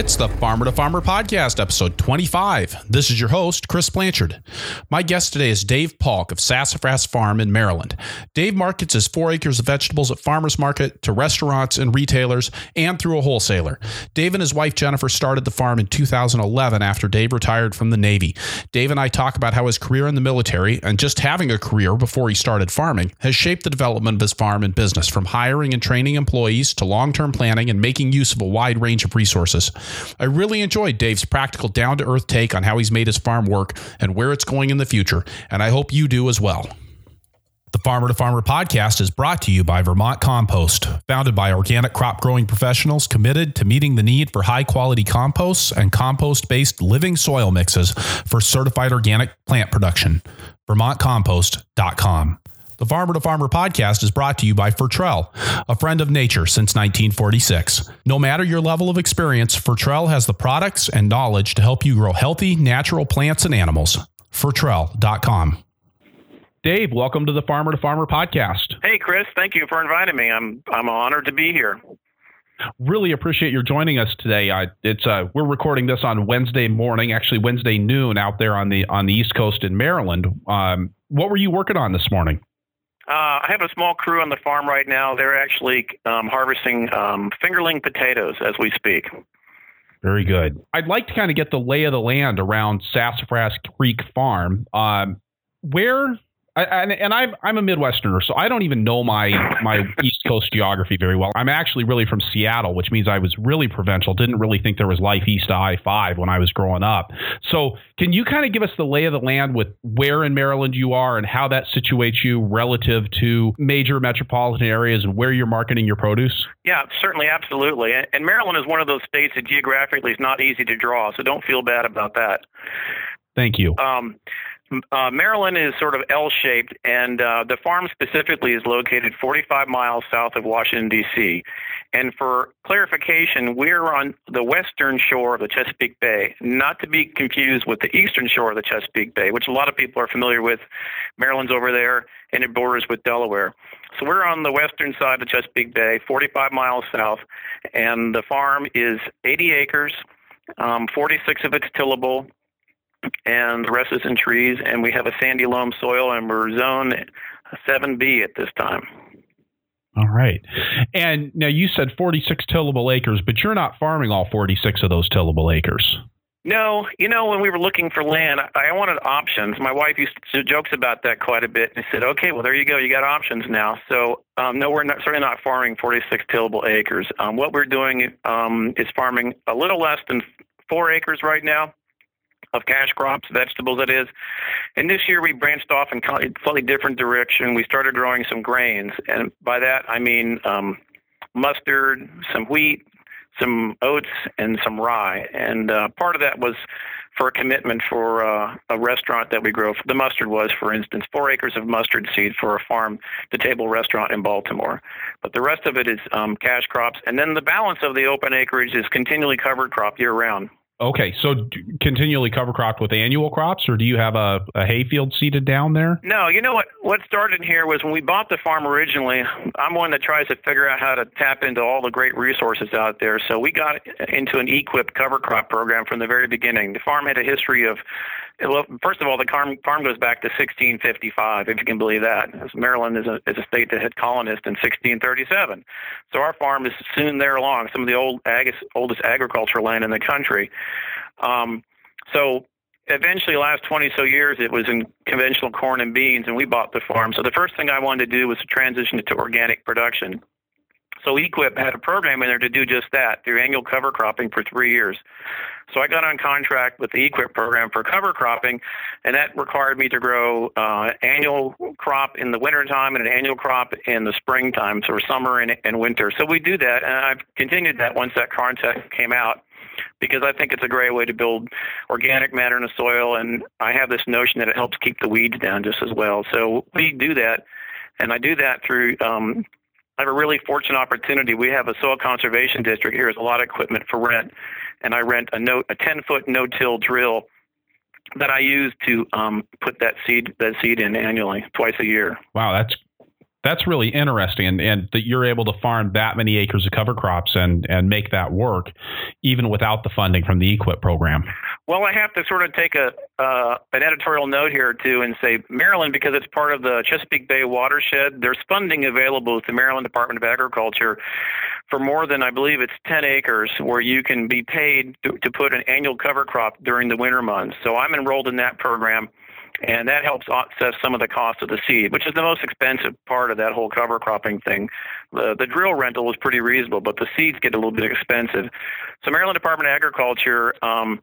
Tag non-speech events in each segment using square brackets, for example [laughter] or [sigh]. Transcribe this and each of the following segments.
It's the Farmer to Farmer podcast, episode 25. This is your host, Chris Blanchard. My guest today is Dave Paulk of Sassafras Farm in Maryland. Dave markets his four acres of vegetables at farmers market to restaurants and retailers and through a wholesaler. Dave and his wife Jennifer started the farm in 2011 after Dave retired from the Navy. Dave and I talk about how his career in the military and just having a career before he started farming has shaped the development of his farm and business from hiring and training employees to long term planning and making use of a wide range of resources. I really enjoyed Dave's practical, down to earth take on how he's made his farm work and where it's going in the future, and I hope you do as well. The Farmer to Farmer podcast is brought to you by Vermont Compost, founded by organic crop growing professionals committed to meeting the need for high quality composts and compost based living soil mixes for certified organic plant production. VermontCompost.com. The Farmer to Farmer podcast is brought to you by Fertrell, a friend of nature since 1946. No matter your level of experience, Fertrell has the products and knowledge to help you grow healthy, natural plants and animals. Fertrell.com. Dave, welcome to the Farmer to Farmer podcast. Hey, Chris, thank you for inviting me. I'm I'm honored to be here. Really appreciate your joining us today. I, it's uh, we're recording this on Wednesday morning, actually Wednesday noon, out there on the on the East Coast in Maryland. Um, what were you working on this morning? Uh, I have a small crew on the farm right now. They're actually um, harvesting um, fingerling potatoes as we speak. Very good. I'd like to kind of get the lay of the land around Sassafras Creek Farm. Um, where I, and, and I'm I'm a Midwesterner, so I don't even know my my East Coast geography very well. I'm actually really from Seattle, which means I was really provincial. Didn't really think there was life east of I five when I was growing up. So, can you kind of give us the lay of the land with where in Maryland you are and how that situates you relative to major metropolitan areas and where you're marketing your produce? Yeah, certainly, absolutely. And Maryland is one of those states that geographically is not easy to draw, so don't feel bad about that. Thank you. Um, uh, Maryland is sort of L-shaped, and uh, the farm specifically is located 45 miles south of Washington, D.C. And for clarification, we're on the western shore of the Chesapeake Bay, not to be confused with the eastern shore of the Chesapeake Bay, which a lot of people are familiar with. Maryland's over there, and it borders with Delaware. So we're on the western side of the Chesapeake Bay, 45 miles south, and the farm is 80 acres. Um, 46 of it's tillable, and the rest is in trees. And we have a sandy loam soil, and we're zone 7B at this time. All right. And now you said 46 tillable acres, but you're not farming all 46 of those tillable acres. No, you know, when we were looking for land, I wanted options. My wife used to jokes about that quite a bit, and said, "Okay, well, there you go. You got options now." So, um, no, we're not, certainly not farming 46 tillable acres. Um, what we're doing um, is farming a little less than four acres right now, of cash crops, vegetables that is. And this year we branched off in a slightly different direction. We started growing some grains, and by that I mean um, mustard, some wheat, some oats, and some rye. And uh, part of that was for a commitment for uh, a restaurant that we grow. The mustard was, for instance, four acres of mustard seed for a farm-to-table restaurant in Baltimore. But the rest of it is um, cash crops, and then the balance of the open acreage is continually covered crop year-round. Okay, so continually cover cropped with annual crops, or do you have a, a hayfield seeded down there? No, you know what? What started here was when we bought the farm originally. I'm one that tries to figure out how to tap into all the great resources out there. So we got into an EQIP cover crop program from the very beginning. The farm had a history of well, first of all, the farm, farm goes back to 1655, if you can believe that. Maryland is a, is a state that had colonists in 1637. So our farm is soon there along, some of the old ag, oldest agricultural land in the country. Um, so eventually, last 20 so years, it was in conventional corn and beans, and we bought the farm. So the first thing I wanted to do was to transition it to organic production. So EQIP had a program in there to do just that through annual cover cropping for three years. So I got on contract with the EQIP program for cover cropping, and that required me to grow uh, annual crop in the wintertime and an annual crop in the springtime, so summer and, and winter. So we do that, and I've continued that once that contract came out because I think it's a great way to build organic matter in the soil, and I have this notion that it helps keep the weeds down just as well. So we do that, and I do that through um, I have a really fortunate opportunity. We have a soil conservation district here. There's a lot of equipment for rent, and I rent a no a 10 foot no till drill that I use to um, put that seed that seed in annually, twice a year. Wow, that's that's really interesting, and, and that you're able to farm that many acres of cover crops and and make that work, even without the funding from the EQIP program. Well, I have to sort of take a uh, an editorial note here too, and say Maryland, because it's part of the Chesapeake Bay watershed. There's funding available with the Maryland Department of Agriculture for more than I believe it's 10 acres, where you can be paid to, to put an annual cover crop during the winter months. So I'm enrolled in that program and that helps offset some of the cost of the seed, which is the most expensive part of that whole cover cropping thing. The, the drill rental was pretty reasonable, but the seeds get a little bit expensive. So Maryland Department of Agriculture um,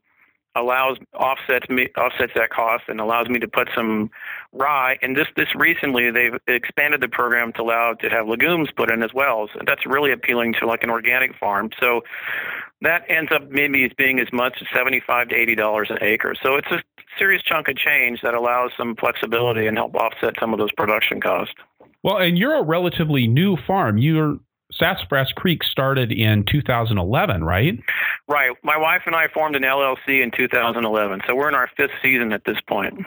allows offsets me offsets that cost and allows me to put some rye. And this this recently they've expanded the program to allow to have legumes put in as well. So that's really appealing to like an organic farm. So that ends up maybe as being as much as seventy-five to eighty dollars an acre. So it's a serious chunk of change that allows some flexibility and help offset some of those production costs. Well, and you're a relatively new farm. You're Sassafras Creek started in 2011, right? Right. My wife and I formed an LLC in 2011, so we're in our fifth season at this point.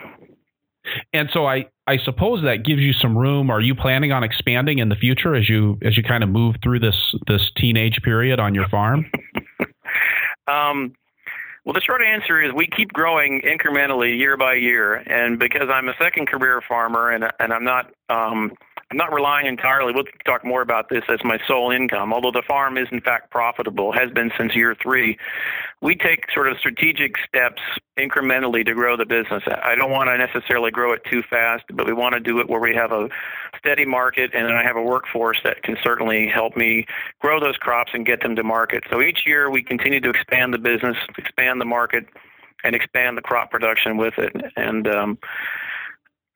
And so I, I suppose that gives you some room. Are you planning on expanding in the future as you as you kind of move through this this teenage period on your farm? [laughs] um, well, the short answer is we keep growing incrementally year by year, and because I'm a second career farmer and and I'm not um, I'm not relying entirely, we'll talk more about this as my sole income, although the farm is in fact profitable, has been since year three. We take sort of strategic steps incrementally to grow the business. I don't want to necessarily grow it too fast, but we want to do it where we have a steady market and I have a workforce that can certainly help me grow those crops and get them to market. So each year we continue to expand the business, expand the market, and expand the crop production with it. And um,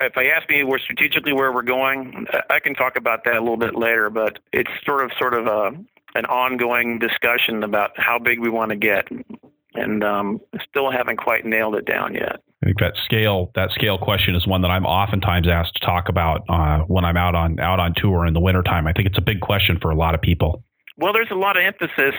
if I ask me where strategically where we're going, I can talk about that a little bit later. But it's sort of sort of a an ongoing discussion about how big we want to get, and um, still haven't quite nailed it down yet. I think that scale that scale question is one that I'm oftentimes asked to talk about uh, when I'm out on out on tour in the wintertime. I think it's a big question for a lot of people. Well, there's a lot of emphasis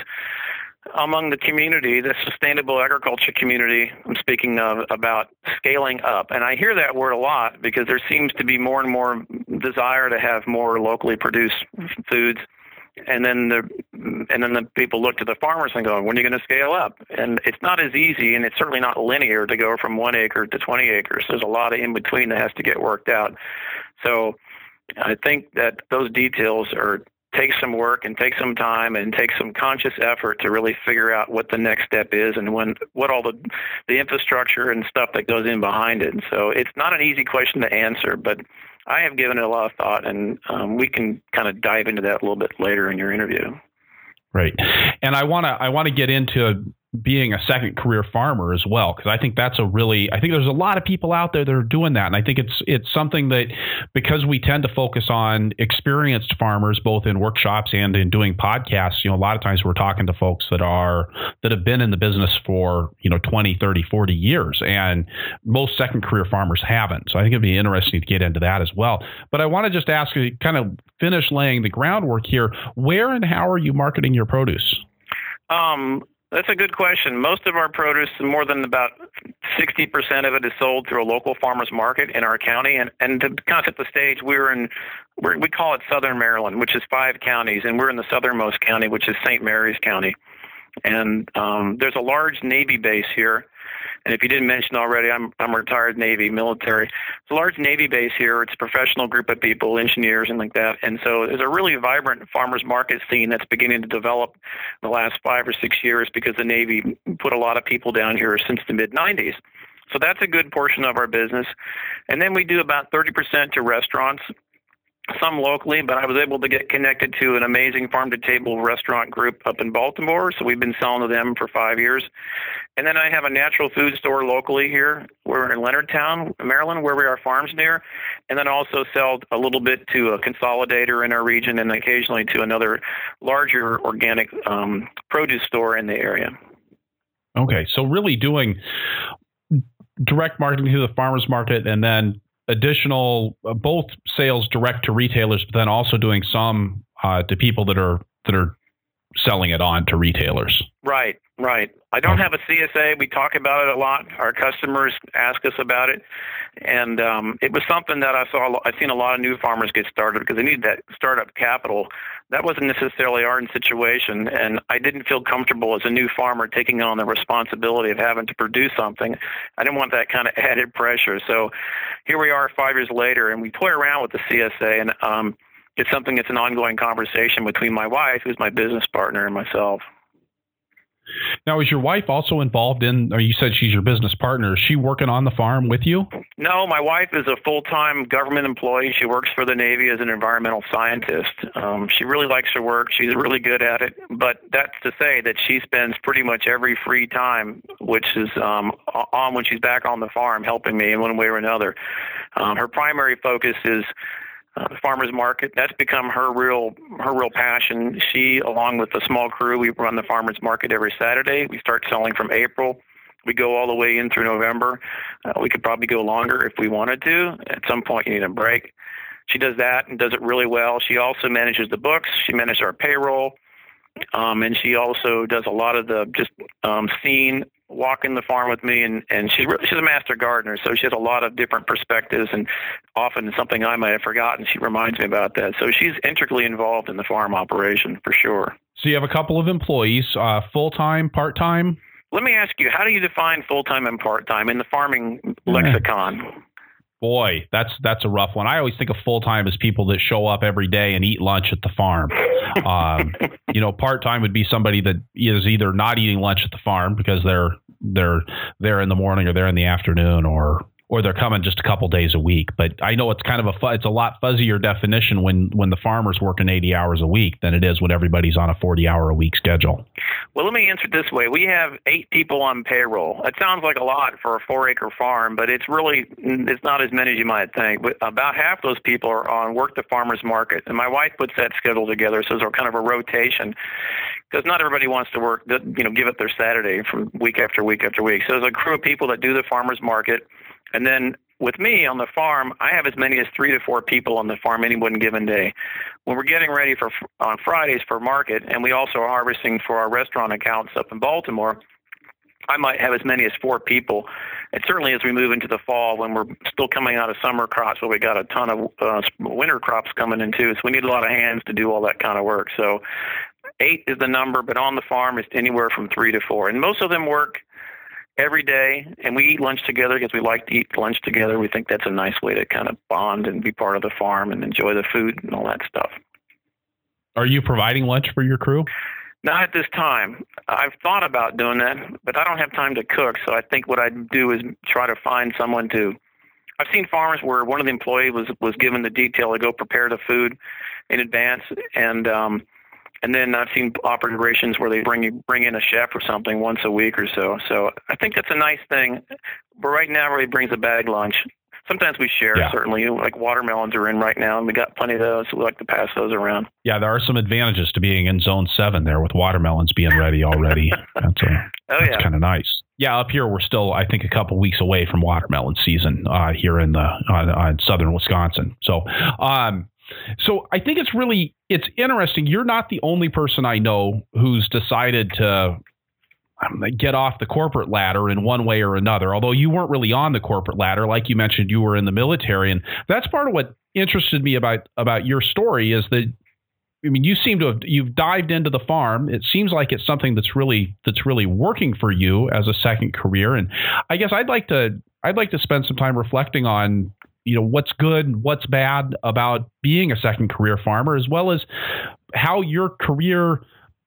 among the community, the sustainable agriculture community, I'm speaking of about scaling up. And I hear that word a lot because there seems to be more and more desire to have more locally produced foods. And then the and then the people look to the farmers and go, when are you going to scale up? And it's not as easy, and it's certainly not linear to go from one acre to 20 acres. There's a lot of in between that has to get worked out. So I think that those details are take some work and take some time and take some conscious effort to really figure out what the next step is and when what all the the infrastructure and stuff that goes in behind it. And so it's not an easy question to answer, but I have given it a lot of thought, and um, we can kind of dive into that a little bit later in your interview. Right, and I want to I want to get into being a second career farmer as well because I think that's a really I think there's a lot of people out there that are doing that. And I think it's it's something that because we tend to focus on experienced farmers both in workshops and in doing podcasts you know a lot of times we're talking to folks that are that have been in the business for you know 20 30 40 years and most second career farmers haven't. So I think it'd be interesting to get into that as well. But I want to just ask you kind of finish laying the groundwork here. Where and how are you marketing your produce? Um, that's a good question. Most of our produce, more than about 60% of it is sold through a local farmer's market in our county. And, and to kind of set the stage, we're in, we're, we call it Southern Maryland, which is five counties, and we're in the southernmost county, which is St. Mary's County. And um, there's a large Navy base here and if you didn't mention already, I'm I'm retired Navy military. It's a large Navy base here. It's a professional group of people, engineers and like that. And so there's a really vibrant farmers market scene that's beginning to develop in the last five or six years because the Navy put a lot of people down here since the mid 90s. So that's a good portion of our business. And then we do about 30% to restaurants some locally, but I was able to get connected to an amazing farm to table restaurant group up in Baltimore. So we've been selling to them for five years. And then I have a natural food store locally here. We're in Leonardtown, Maryland, where we are farms near. And then also sell a little bit to a consolidator in our region and occasionally to another larger organic um, produce store in the area. Okay. So really doing direct marketing to the farmers market and then additional uh, both sales direct to retailers, but then also doing some uh, to people that are that are selling it on to retailers. Right, right. I don't have a CSA. We talk about it a lot. Our customers ask us about it, and um, it was something that I saw. I've seen a lot of new farmers get started because they need that startup capital. That wasn't necessarily our situation, and I didn't feel comfortable as a new farmer taking on the responsibility of having to produce something. I didn't want that kind of [laughs] added pressure. So here we are, five years later, and we toy around with the CSA, and um, it's something that's an ongoing conversation between my wife, who's my business partner, and myself. Now, is your wife also involved in, or you said she's your business partner? Is she working on the farm with you? No, my wife is a full time government employee. She works for the Navy as an environmental scientist. Um, she really likes her work. She's really good at it. But that's to say that she spends pretty much every free time, which is um, on when she's back on the farm, helping me in one way or another. Um, her primary focus is uh, the farmers market. That's become her real her real passion. She, along with a small crew, we run the farmers market every Saturday. We start selling from April. We go all the way in through November. Uh, we could probably go longer if we wanted to. At some point, you need a break. She does that and does it really well. She also manages the books. She manages our payroll. Um, and she also does a lot of the just um, scene walking the farm with me and and she's really, she's a master gardener so she has a lot of different perspectives and often something I might have forgotten she reminds me about that. So she's intricately involved in the farm operation for sure. So you have a couple of employees uh, full-time part-time? Let me ask you how do you define full-time and part-time in the farming lexicon boy, that's that's a rough one. I always think of full time as people that show up every day and eat lunch at the farm. Um, [laughs] you know, part time would be somebody that is either not eating lunch at the farm because they're they're there in the morning or they're in the afternoon or or they're coming just a couple days a week. But I know it's kind of a it's a lot fuzzier definition when when the farmer's working 80 hours a week than it is when everybody's on a 40 hour a week schedule. Well, let me answer it this way: we have eight people on payroll. It sounds like a lot for a four acre farm, but it's really mm, it's not as many as you might think. But about half those people are on work the farmers market, and my wife puts that schedule together, so it's kind of a rotation because not everybody wants to work, you know, give up their Saturday from week after week after week. So there's a crew of people that do the farmers market and then with me on the farm, I have as many as three to four people on the farm any one given day. When we're getting ready for on Fridays for market, and we also are harvesting for our restaurant accounts up in Baltimore, I might have as many as four people. And certainly as we move into the fall, when we're still coming out of summer crops, where we got a ton of uh, winter crops coming in too, so we need a lot of hands to do all that kind of work. So eight is the number, but on the farm it's anywhere from three to four, and most of them work every day, and we eat lunch together because we like to eat lunch together. We think that's a nice way to kind of bond and be part of the farm and enjoy the food and all that stuff. Are you providing lunch for your crew? Not at this time. I've thought about doing that, but I don't have time to cook. So I think what I'd do is try to find someone to. I've seen farmers where one of the employees was was given the detail to go prepare the food in advance, and um, and then I've seen operations where they bring bring in a chef or something once a week or so. So I think that's a nice thing. But right now, everybody brings a bag lunch. Sometimes we share, yeah. certainly. Like watermelons are in right now, and we got plenty of those. So we like to pass those around. Yeah, there are some advantages to being in Zone Seven there with watermelons being ready already. [laughs] that's a, oh that's yeah, kind of nice. Yeah, up here we're still, I think, a couple weeks away from watermelon season uh, here in the uh, uh, southern Wisconsin. So, um, so I think it's really it's interesting. You're not the only person I know who's decided to um, get off the corporate ladder in one way or another. Although you weren't really on the corporate ladder, like you mentioned, you were in the military, and that's part of what interested me about about your story is that. I mean, you seem to have you've dived into the farm. It seems like it's something that's really that's really working for you as a second career. And I guess I'd like to I'd like to spend some time reflecting on you know what's good and what's bad about being a second career farmer as well as how your career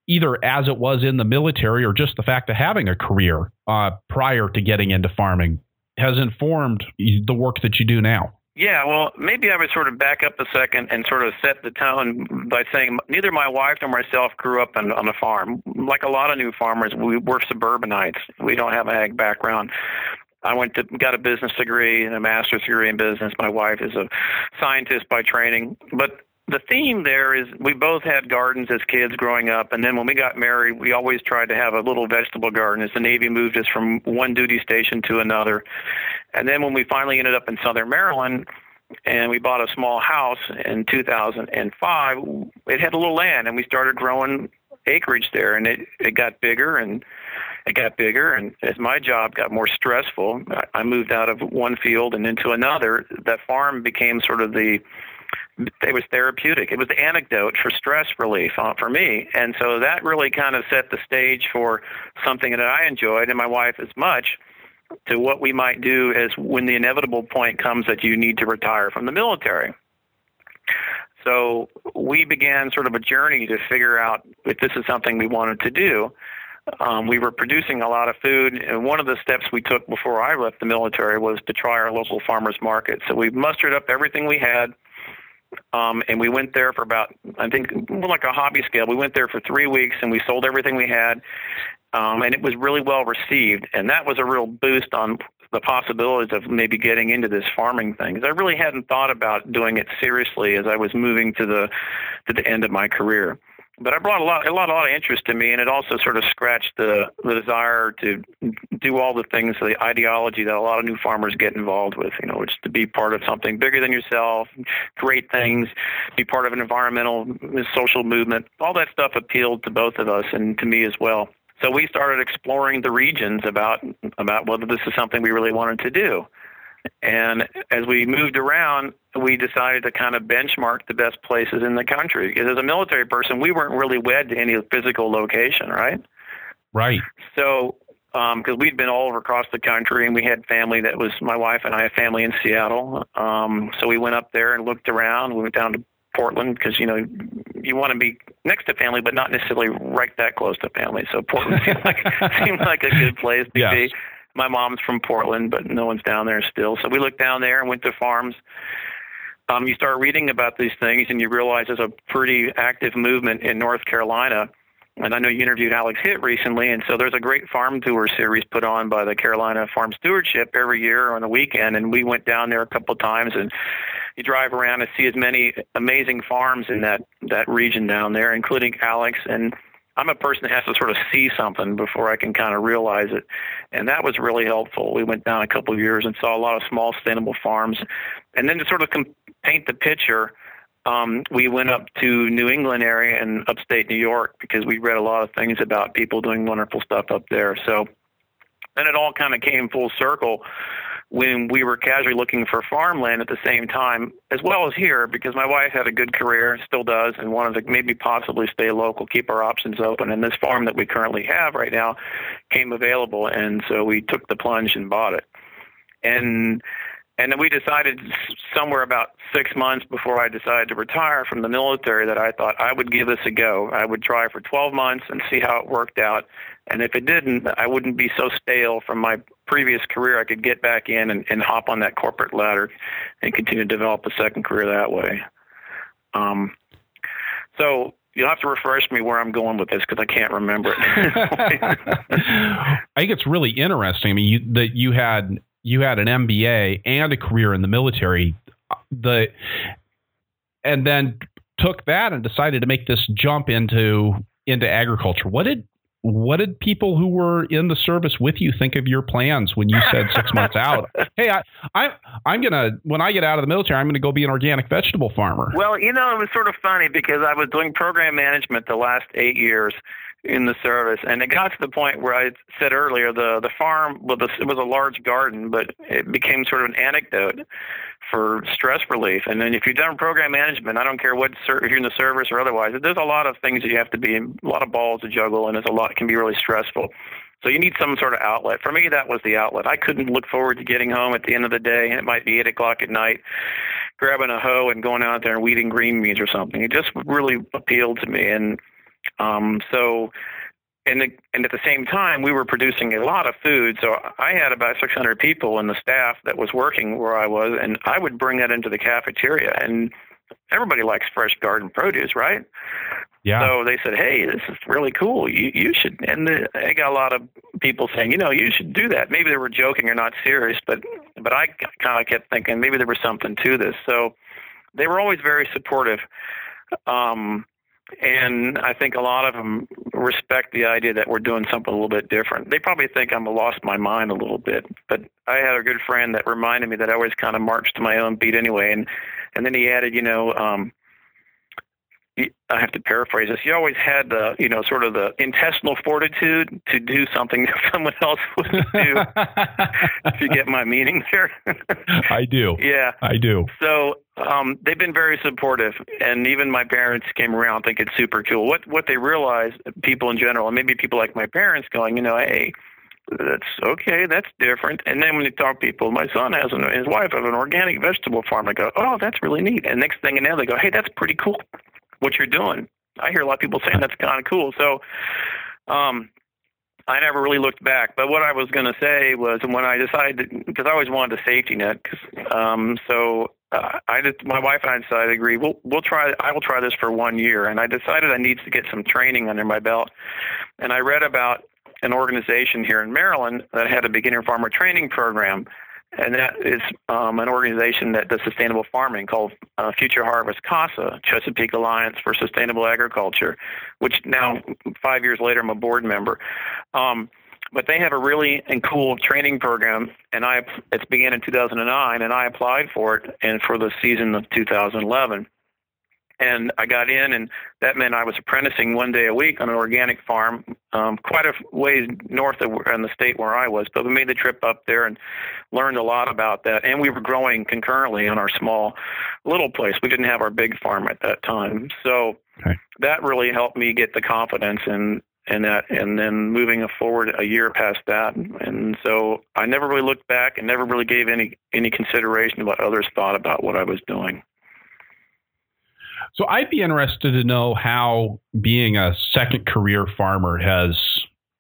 either as it was in the military or just the fact of having a career uh, prior to getting into farming has informed the work that you do now yeah, well, maybe I would sort of back up a second and sort of set the tone by saying neither my wife nor myself grew up on, on a farm. Like a lot of new farmers, we, we're suburbanites. We don't have an ag background. I went to got a business degree and a master's degree in business. My wife is a scientist by training, but the theme there is we both had gardens as kids growing up, and then when we got married, we always tried to have a little vegetable garden as the Navy moved us from one duty station to another. And then when we finally ended up in Southern Maryland, and we bought a small house in 2005, it had a little land, and we started growing acreage there, and it it got bigger and it got bigger. And as my job got more stressful, I moved out of one field and into another. That farm became sort of the it was therapeutic. It was the anecdote for stress relief uh, for me. And so that really kind of set the stage for something that I enjoyed and my wife as much to what we might do as when the inevitable point comes that you need to retire from the military. So we began sort of a journey to figure out if this is something we wanted to do. Um, we were producing a lot of food, and one of the steps we took before I left the military was to try our local farmers market. So we mustered up everything we had, um, and we went there for about, I think, like a hobby scale. We went there for three weeks, and we sold everything we had, um, and it was really well received. And that was a real boost on the possibilities of maybe getting into this farming thing. I really hadn't thought about doing it seriously as I was moving to the to the end of my career but it brought a lot, a lot, a lot of interest to me, and it also sort of scratched the, the desire to do all the things, the ideology that a lot of new farmers get involved with. You know, which to be part of something bigger than yourself, create things, be part of an environmental, social movement. All that stuff appealed to both of us and to me as well. So we started exploring the regions about about whether this is something we really wanted to do. And as we moved around, we decided to kind of benchmark the best places in the country. Because as a military person, we weren't really wed to any physical location, right? Right. So, because um, we'd been all over across the country, and we had family that was my wife and I have family in Seattle. Um, so we went up there and looked around. We went down to Portland because you know you want to be next to family, but not necessarily right that close to family. So Portland seemed like [laughs] seemed like a good place to yes. be my mom's from Portland, but no one's down there still. So we looked down there and went to farms. Um, you start reading about these things and you realize there's a pretty active movement in North Carolina. And I know you interviewed Alex Hitt recently, and so there's a great farm tour series put on by the Carolina Farm Stewardship every year on the weekend. And we went down there a couple of times, and you drive around and see as many amazing farms in that that region down there, including Alex and I'm a person that has to sort of see something before I can kind of realize it. And that was really helpful. We went down a couple of years and saw a lot of small sustainable farms. And then to sort of com- paint the picture, um, we went up to New England area and upstate New York because we read a lot of things about people doing wonderful stuff up there. So then it all kind of came full circle when we were casually looking for farmland at the same time, as well as here, because my wife had a good career, still does, and wanted to maybe possibly stay local, keep our options open. And this farm that we currently have right now came available, and so we took the plunge and bought it. And and then we decided somewhere about six months before I decided to retire from the military that I thought I would give this a go. I would try for 12 months and see how it worked out. And if it didn't, I wouldn't be so stale from my previous career. I could get back in and, and hop on that corporate ladder and continue to develop a second career that way. Um, so you'll have to refresh me where I'm going with this because I can't remember it. [laughs] I think it's really interesting. I mean, you, that you had you had an MBA and a career in the military, the and then took that and decided to make this jump into into agriculture. What did what did people who were in the service with you think of your plans when you said six months [laughs] out? Hey, I, I, I'm gonna when I get out of the military, I'm gonna go be an organic vegetable farmer. Well, you know, it was sort of funny because I was doing program management the last eight years in the service, and it got to the point where I said earlier the the farm the, it was a large garden, but it became sort of an anecdote for stress relief. And then if you've done program management, I don't care what if you're in the service or otherwise, there's a lot of things that you have to be, a lot of balls to juggle, and it's a lot can be really stressful. So you need some sort of outlet. For me, that was the outlet. I couldn't look forward to getting home at the end of the day, and it might be eight o'clock at night, grabbing a hoe and going out there and weeding green beans or something. It just really appealed to me, and um, so and, the, and at the same time, we were producing a lot of food. So I had about 600 people in the staff that was working where I was, and I would bring that into the cafeteria. And everybody likes fresh garden produce, right? Yeah. So they said, "Hey, this is really cool. You you should." And the, I got a lot of people saying, "You know, you should do that." Maybe they were joking or not serious, but but I kind of kept thinking maybe there was something to this. So they were always very supportive. Um, and I think a lot of them respect the idea that we're doing something a little bit different. They probably think I'm lost my mind a little bit, but I had a good friend that reminded me that I always kind of marched to my own beat anyway, and and then he added, you know, um, I have to paraphrase this. You always had the, you know, sort of the intestinal fortitude to do something [laughs] that someone else wouldn't do. [laughs] if you get my meaning there. [laughs] I do. Yeah, I do. So um, they've been very supportive, and even my parents came around thinking it's super cool. What what they realize, people in general, and maybe people like my parents, going, you know, hey, that's okay, that's different. And then when you talk to people, my son has an, his wife have an organic vegetable farm. I go, oh, that's really neat. And next thing you know, they go, hey, that's pretty cool, what you're doing. I hear a lot of people saying that's kind of cool. So, um, I never really looked back. But what I was going to say was when I decided, because I always wanted a safety net, um, so uh, I just, my wife and I decided, agree, we'll we'll try. I will try this for one year, and I decided I needed to get some training under my belt. And I read about an organization here in Maryland that had a beginner farmer training program, and that is um, an organization that does sustainable farming called uh, Future Harvest CASA, Chesapeake Alliance for Sustainable Agriculture, which now five years later I'm a board member. Um, but they have a really and cool training program, and I it's began in 2009, and I applied for it and for the season of 2011 and I got in, and that meant I was apprenticing one day a week on an organic farm, um, quite a ways north of in the state where I was. But we made the trip up there and learned a lot about that, and we were growing concurrently on our small little place. We didn't have our big farm at that time, so okay. that really helped me get the confidence and and that and then moving forward a year past that and so I never really looked back and never really gave any any consideration to what others thought about what I was doing. So I'd be interested to know how being a second career farmer has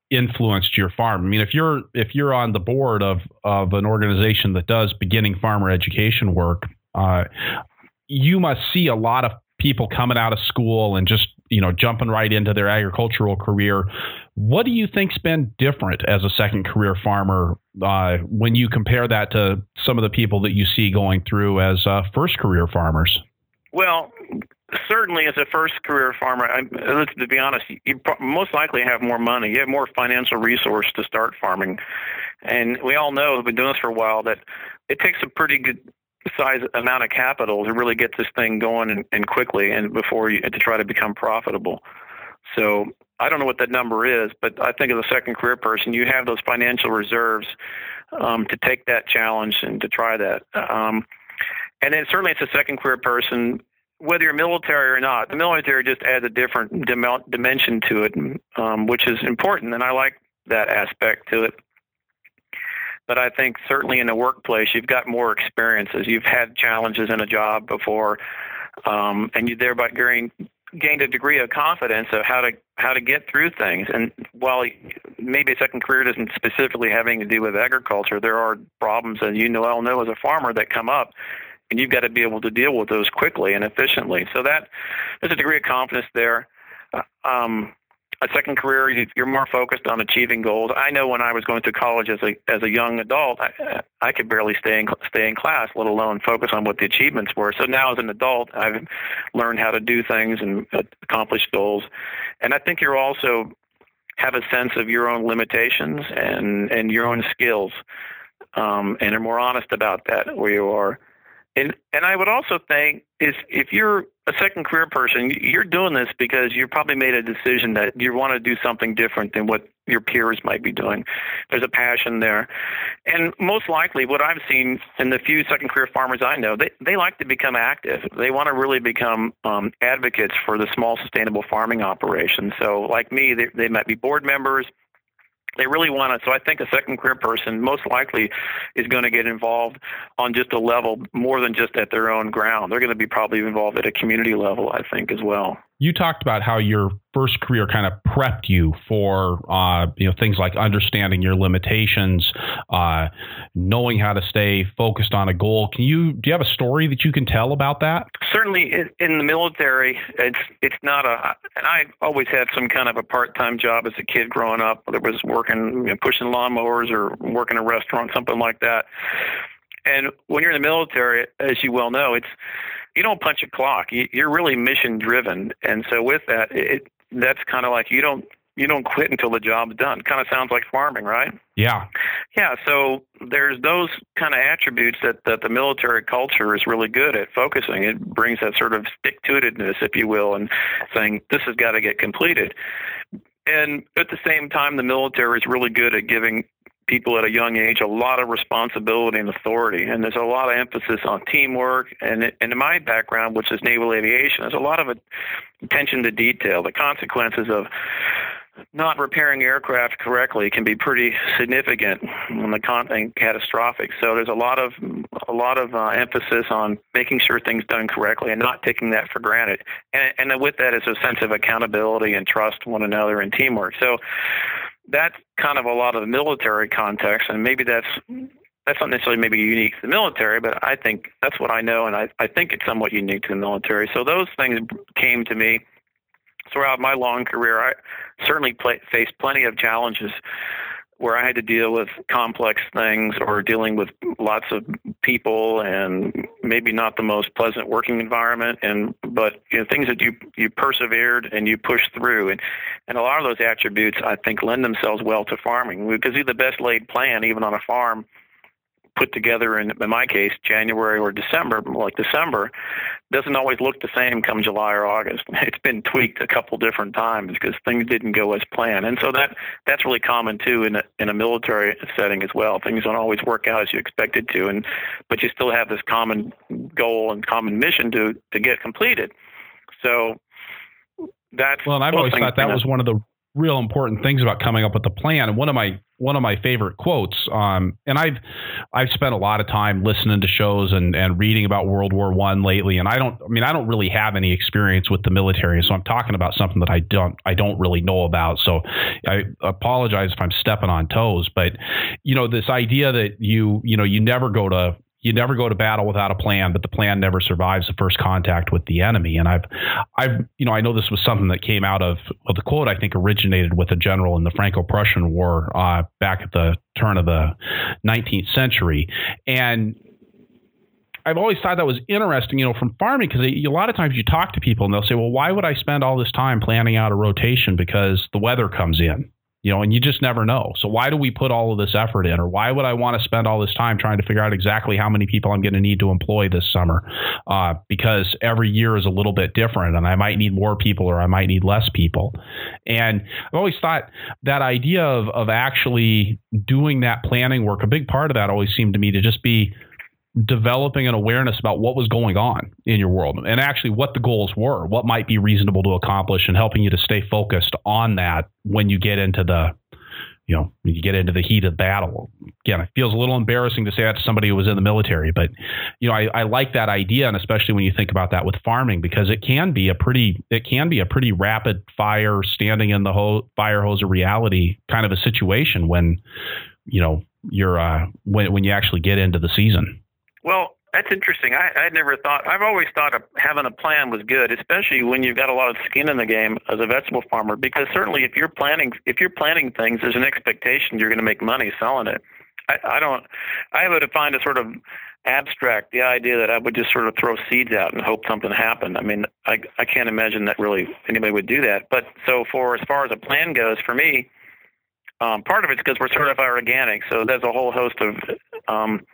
influenced your farm. I mean, if you're if you're on the board of of an organization that does beginning farmer education work, uh, you must see a lot of people coming out of school and just you know jumping right into their agricultural career. What do you think's been different as a second career farmer uh, when you compare that to some of the people that you see going through as uh, first career farmers? Well, certainly as a first career farmer, I, to be honest, you most likely have more money. You have more financial resource to start farming. And we all know, we've been doing this for a while, that it takes a pretty good size amount of capital to really get this thing going and, and quickly and before you to try to become profitable. So I don't know what that number is, but I think as a second career person, you have those financial reserves um, to take that challenge and to try that. Um, and then certainly it's a second career person whether you're military or not, the military just adds a different dim- dimension to it, um, which is important, and I like that aspect to it. But I think certainly in the workplace, you've got more experiences. You've had challenges in a job before, um, and you thereby gain, gained a degree of confidence of how to how to get through things. And while maybe a second career doesn't specifically have anything to do with agriculture, there are problems, as you know, all know as a farmer, that come up and you've got to be able to deal with those quickly and efficiently. So that there's a degree of confidence there. Uh, um, a second career, you're more focused on achieving goals. I know when I was going through college as a as a young adult, I, I could barely stay in stay in class, let alone focus on what the achievements were. So now as an adult, I've learned how to do things and accomplish goals, and I think you're also have a sense of your own limitations and and your own skills, um, and are more honest about that where you are. And and I would also think is if you're a second career person, you're doing this because you probably made a decision that you want to do something different than what your peers might be doing. There's a passion there. And most likely what I've seen in the few second career farmers I know, they, they like to become active. They want to really become um, advocates for the small sustainable farming operation. So like me, they, they might be board members, they really want it. So I think a second career person most likely is going to get involved on just a level more than just at their own ground. They're going to be probably involved at a community level, I think, as well you talked about how your first career kind of prepped you for uh, you know things like understanding your limitations, uh, knowing how to stay focused on a goal. Can you do you have a story that you can tell about that? Certainly, in the military, it's it's not a. And I always had some kind of a part time job as a kid growing up, whether it was working you know, pushing lawnmowers or working a restaurant, something like that. And when you're in the military, as you well know, it's you don't punch a clock. You're really mission driven, and so with that, it that's kind of like you don't you don't quit until the job's done. Kind of sounds like farming, right? Yeah. Yeah. So there's those kind of attributes that, that the military culture is really good at focusing. It brings that sort of stick to itiveness, if you will, and saying this has got to get completed. And at the same time, the military is really good at giving people at a young age a lot of responsibility and authority. And there's a lot of emphasis on teamwork. And, and in my background, which is naval aviation, there's a lot of attention to detail. The consequences of not repairing aircraft correctly can be pretty significant and the content catastrophic. So there's a lot of a lot of uh, emphasis on making sure things done correctly and not taking that for granted. And, and with that is a sense of accountability and trust one another and teamwork. So that's kind of a lot of the military context, and maybe that's that's not necessarily maybe unique to the military, but I think that's what I know, and I, I think it's somewhat unique to the military. So those things came to me throughout my long career. I certainly play, faced plenty of challenges where I had to deal with complex things or dealing with lots of people and maybe not the most pleasant working environment. And but you know things that you you persevered and you pushed through. And and a lot of those attributes I think lend themselves well to farming because you're the best laid plan even on a farm put together in, in my case January or December, like December, doesn't always look the same come July or August. [laughs] It's been tweaked a couple different times because things didn't go as planned, and so that that's really common too in a, in a military setting as well. Things don't always work out as you expected to, and but you still have this common goal and common mission to to get completed. So that's well, and I've always thought that was one of the real important things about coming up with a plan. And one of my one of my favorite quotes, um, and I've I've spent a lot of time listening to shows and, and reading about World War One lately, and I don't I mean I don't really have any experience with the military, so I'm talking about something that I don't I don't really know about. So I apologize if I'm stepping on toes, but you know this idea that you you know you never go to you never go to battle without a plan, but the plan never survives the first contact with the enemy. And I've, I've, you know, I know this was something that came out of, of the quote. I think originated with a general in the Franco-Prussian War uh, back at the turn of the 19th century, and I've always thought that was interesting, you know, from farming because a lot of times you talk to people and they'll say, "Well, why would I spend all this time planning out a rotation because the weather comes in?" You know, and you just never know. So why do we put all of this effort in, or why would I want to spend all this time trying to figure out exactly how many people I'm going to need to employ this summer? Uh, because every year is a little bit different, and I might need more people or I might need less people. And I've always thought that idea of of actually doing that planning work, a big part of that always seemed to me to just be developing an awareness about what was going on in your world and actually what the goals were, what might be reasonable to accomplish, and helping you to stay focused on that when you get into the you know, you get into the heat of battle. Again, it feels a little embarrassing to say that to somebody who was in the military, but you know, I, I like that idea, and especially when you think about that with farming, because it can be a pretty, it can be a pretty rapid fire, standing in the ho- fire hose of reality kind of a situation when, you know, you're uh, when when you actually get into the season. Well, that's interesting. I, I never thought. I've always thought of having a plan was good, especially when you've got a lot of skin in the game as a vegetable farmer. Because certainly, if you're planning, if you're planting things, there's an expectation you're going to make money selling it. I, I don't. I would find a sort of abstract the idea that I would just sort of throw seeds out and hope something happened. I mean, I I can't imagine that really anybody would do that. But so for as far as a plan goes, for me, um, part of it's because we're certified organic, so there's a whole host of um,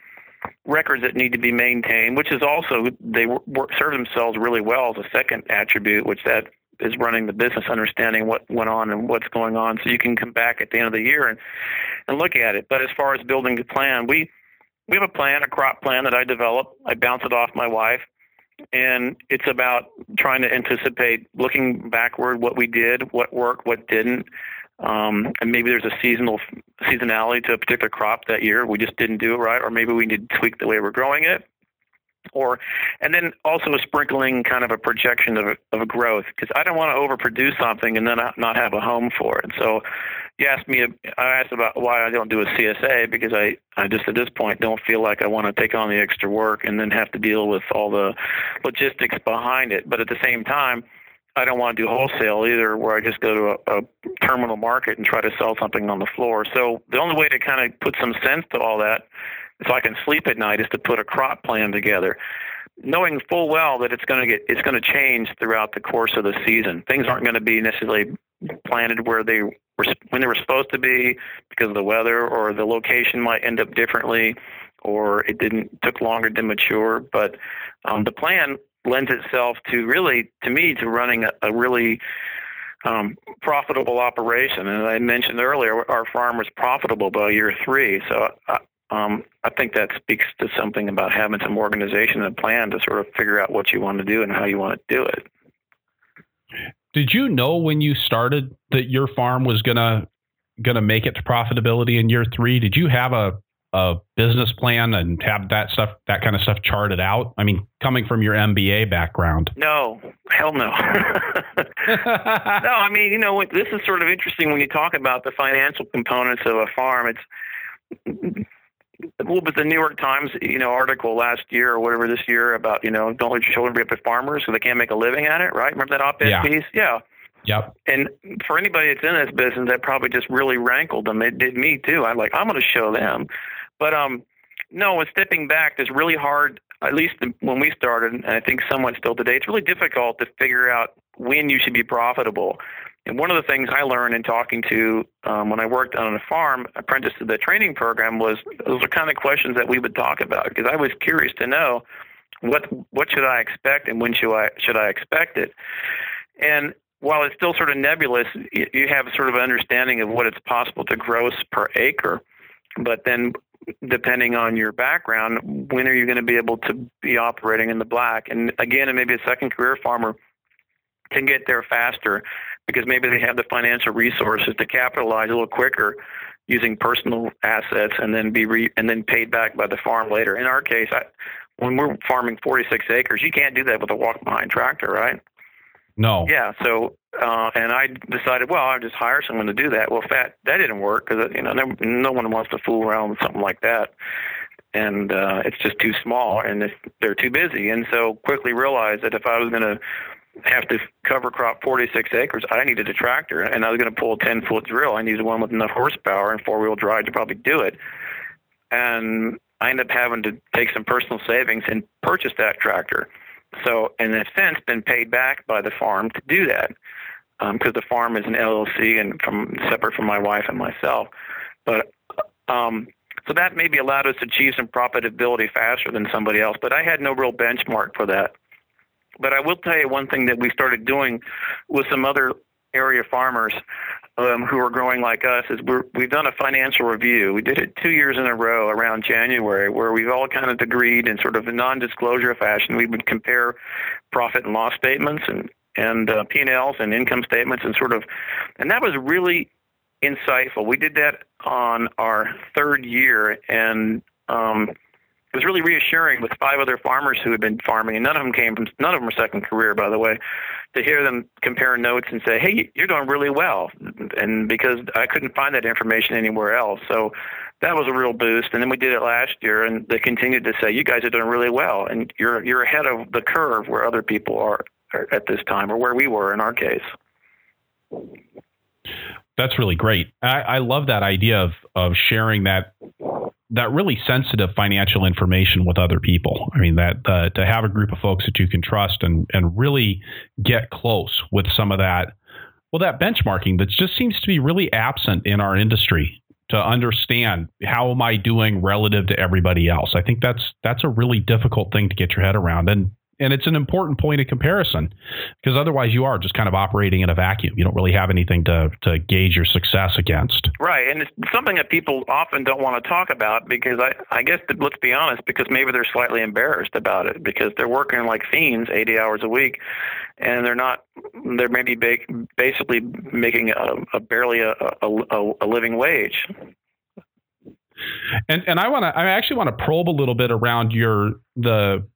records that need to be maintained, which is also they work, serve themselves really well as a second attribute, which that is running the business, understanding what went on and what's going on, so you can come back at the end of the year and and look at it. But as far as building a plan, we we have a plan, a crop plan that I develop. I bounce it off my wife, and it's about trying to anticipate, looking backward, what we did, what worked, what didn't, um, and maybe there's a seasonal seasonality to a particular crop that year. We just didn't do it right, or maybe we need to tweak the way we're growing it. Or, and then also a sprinkling kind of a projection of, of growth because I don't want to overproduce something and then not have a home for it. So, you asked me, I asked about why I don't do a CSA because I, I just at this point don't feel like I want to take on the extra work and then have to deal with all the logistics behind it. But at the same time, I don't want to do wholesale either, where I just go to a, a terminal market and try to sell something on the floor. So the only way to kind of put some sense to all that, so I can sleep at night, is to put a crop plan together. knowing full well that it's going to get it's going to change throughout the course of the season. Things aren't going to be necessarily planted where they were when they were supposed to be because of the weather, or the location might end up differently, or it didn't took longer to mature. But um, the plan lends itself to really, to me, to running a, a really um, profitable operation. And I mentioned earlier, our farm was profitable by year three. So uh, um, I think that speaks to something about having some organization and a plan to sort of figure out what you want to do and how you want to do it. Did you know when you started that your farm was gonna gonna make it to profitability in year three? Did you have a a business plan and have that stuff that kind of stuff charted out? I mean, coming from your MBA background. No, hell no. [laughs] no, I mean, you know, this is sort of interesting when you talk about the financial components of a farm. It's what was the New York Times, you know, article last year or whatever this year about, you know, don't let your children be up at farmers so they can't make a living at it, right? Remember that op-ed yeah. piece? Yeah. Yep. And for anybody that's in this business, that probably just really rankled them. It did me too. I'm like, I'm going to show them. But um, no, with stepping back, it's really hard. At least when we started, and I think somewhat still today, it's really difficult to figure out when you should be profitable. And one of the things I learned in talking to um, when I worked on a farm, apprentice to the training program, was those are kind of questions that we would talk about because I was curious to know what what should I expect and when should I should I expect it. And while it's still sort of nebulous, you have sort of an understanding of what it's possible to gross per acre. But then, depending on your background, when are you going to be able to be operating in the black? And again, and maybe a second career farmer can get there faster because maybe they have the financial resources to capitalize a little quicker using personal assets and then be re- and then paid back by the farm later. In our case, I, when we're farming 46 acres, you can't do that with a walk behind tractor, right? No. Yeah. So, uh, and I decided, well, I'll just hire someone to do that. Well, fat that didn't work because you know no, no one wants to fool around with something like that, and uh, it's just too small and they're too busy. And so quickly realized that if I was going to have to cover crop 46 acres, I needed a tractor, and I was going to pull a 10 foot drill. I needed one with enough horsepower and four wheel drive to probably do it. And I ended up having to take some personal savings and purchase that tractor. So, in a sense, been paid back by the farm to do that because um, the farm is an LLC and from separate from my wife and myself. But um, so that maybe allowed us to achieve some profitability faster than somebody else. But I had no real benchmark for that. But I will tell you one thing that we started doing with some other area farmers um, who are growing like us is we're, we've done a financial review. We did it two years in a row around January, where we've all kind of agreed in sort of a non-disclosure fashion. We would compare profit and loss statements and and uh, P&Ls and income statements and sort of, and that was really insightful. We did that on our third year, and um, it was really reassuring with five other farmers who had been farming, and none of them came from none of them were second career, by the way, to hear them compare notes and say, "Hey, you're doing really well," and because I couldn't find that information anywhere else, so that was a real boost. And then we did it last year, and they continued to say, "You guys are doing really well, and you're you're ahead of the curve where other people are at this time, or where we were in our case." That's really great. I, I love that idea of of sharing that that really sensitive financial information with other people. I mean, that uh, to have a group of folks that you can trust and and really get close with some of that, well, that benchmarking that just seems to be really absent in our industry to understand how am I doing relative to everybody else. I think that's that's a really difficult thing to get your head around, and and it's an important point of comparison because otherwise you are just kind of operating in a vacuum. You don't really have anything to, to gauge your success against. Right. And it's something that people often don't want to talk about because I, I guess, let's be honest, because maybe they're slightly embarrassed about it because they're working like fiends 80 hours a week and they're not, they're maybe basically making a, a barely a, a, a living wage. And and I want to I actually want to probe a little bit around your the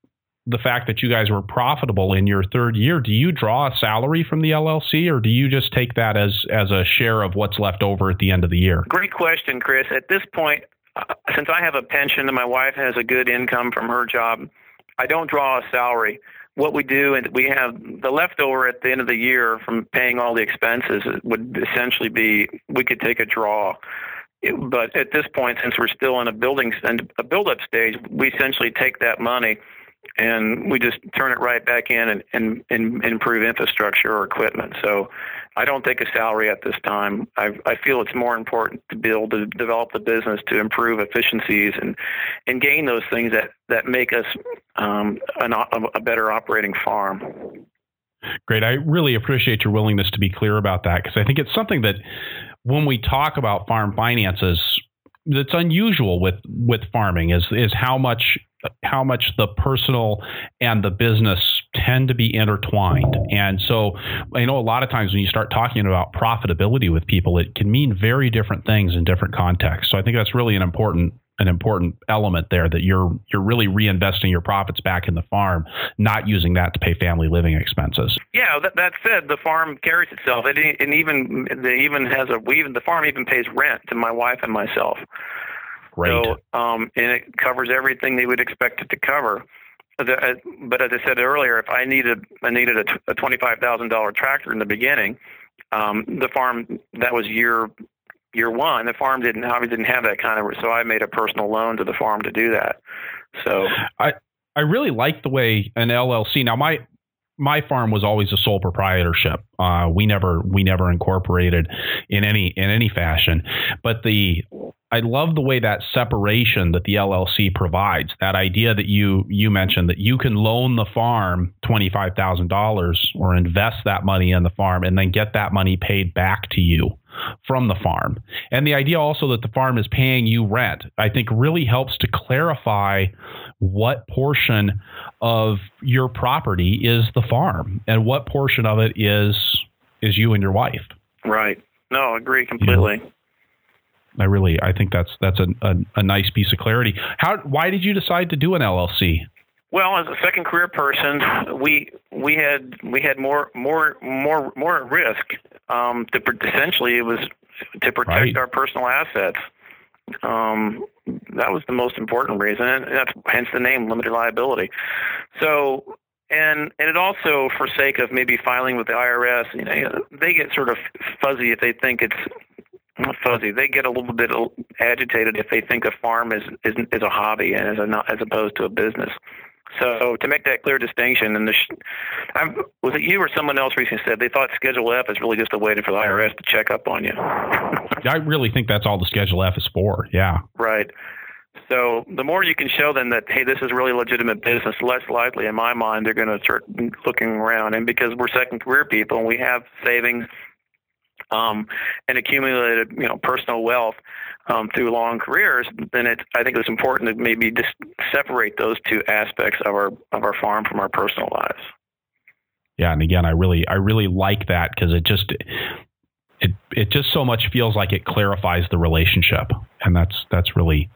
the fact that you guys were profitable in your third year, do you draw a salary from the LLC or do you just take that as as a share of what's left over at the end of the year? Great question, Chris. At this point, uh, since I have a pension and my wife has a good income from her job, I don't draw a salary. What we do, and we have the leftover at the end of the year from paying all the expenses, would essentially be we could take a draw but at this point, since we're still in a building and a build-up stage, we essentially take that money and we just turn it right back in and, and, and improve infrastructure or equipment. So I don't take a salary at this time. I, I feel it's more important to be able to develop the business to improve efficiencies and, and gain those things that, that make us um, an, a better operating farm. Great. I really appreciate your willingness to be clear about that because I think it's something that when we talk about farm finances, that's unusual with with farming is is how much how much the personal and the business tend to be intertwined. And so I know a lot of times when you start talking about profitability with people, it can mean very different things in different contexts. So I think that's really an important an important element there that you're you're really reinvesting your profits back in the farm, not using that to pay family living expenses. Yeah, that, that said, the farm carries itself. It, it even it even has a we even the farm even pays rent to my wife and myself. Great. So, um, and it covers everything they would expect it to cover. But as I said earlier, if I needed I needed a, a twenty five thousand dollar tractor in the beginning, um, the farm that was year year one. The farm didn't obviously didn't have that kind of, so I made a personal loan to the farm to do that. So I I really like the way an LLC. Now my my farm was always a sole proprietorship. Uh, we never we never incorporated in any in any fashion. But the I love the way that separation that the LLC provides. That idea that you you mentioned that you can loan the farm twenty five thousand dollars or invest that money in the farm and then get that money paid back to you from the farm. And the idea also that the farm is paying you rent, I think really helps to clarify what portion of your property is the farm and what portion of it is is you and your wife. Right. No, I agree completely. I really, I think that's that's a, a, a nice piece of clarity. How? Why did you decide to do an LLC? Well, as a second career person, we we had we had more more more more risk. Um, to essentially, it was to protect right. our personal assets. Um, that was the most important reason, and that's hence the name limited liability. So, and and it also, for sake of maybe filing with the IRS, you know, they get sort of fuzzy if they think it's not fuzzy. They get a little bit agitated if they think a farm is is, is a hobby and as a, not, as opposed to a business. So to make that clear distinction, and the sh- was it you or someone else recently said they thought Schedule F is really just a way for the IRS to check up on you. [laughs] I really think that's all the Schedule F is for. Yeah. Right. So the more you can show them that hey, this is really legitimate business, less likely in my mind they're going to start looking around. And because we're second career people and we have savings um, and accumulated you know personal wealth um, through long careers, then it I think it's important to maybe just separate those two aspects of our of our farm from our personal lives. Yeah, and again, I really I really like that because it just it it just so much feels like it clarifies the relationship, and that's that's really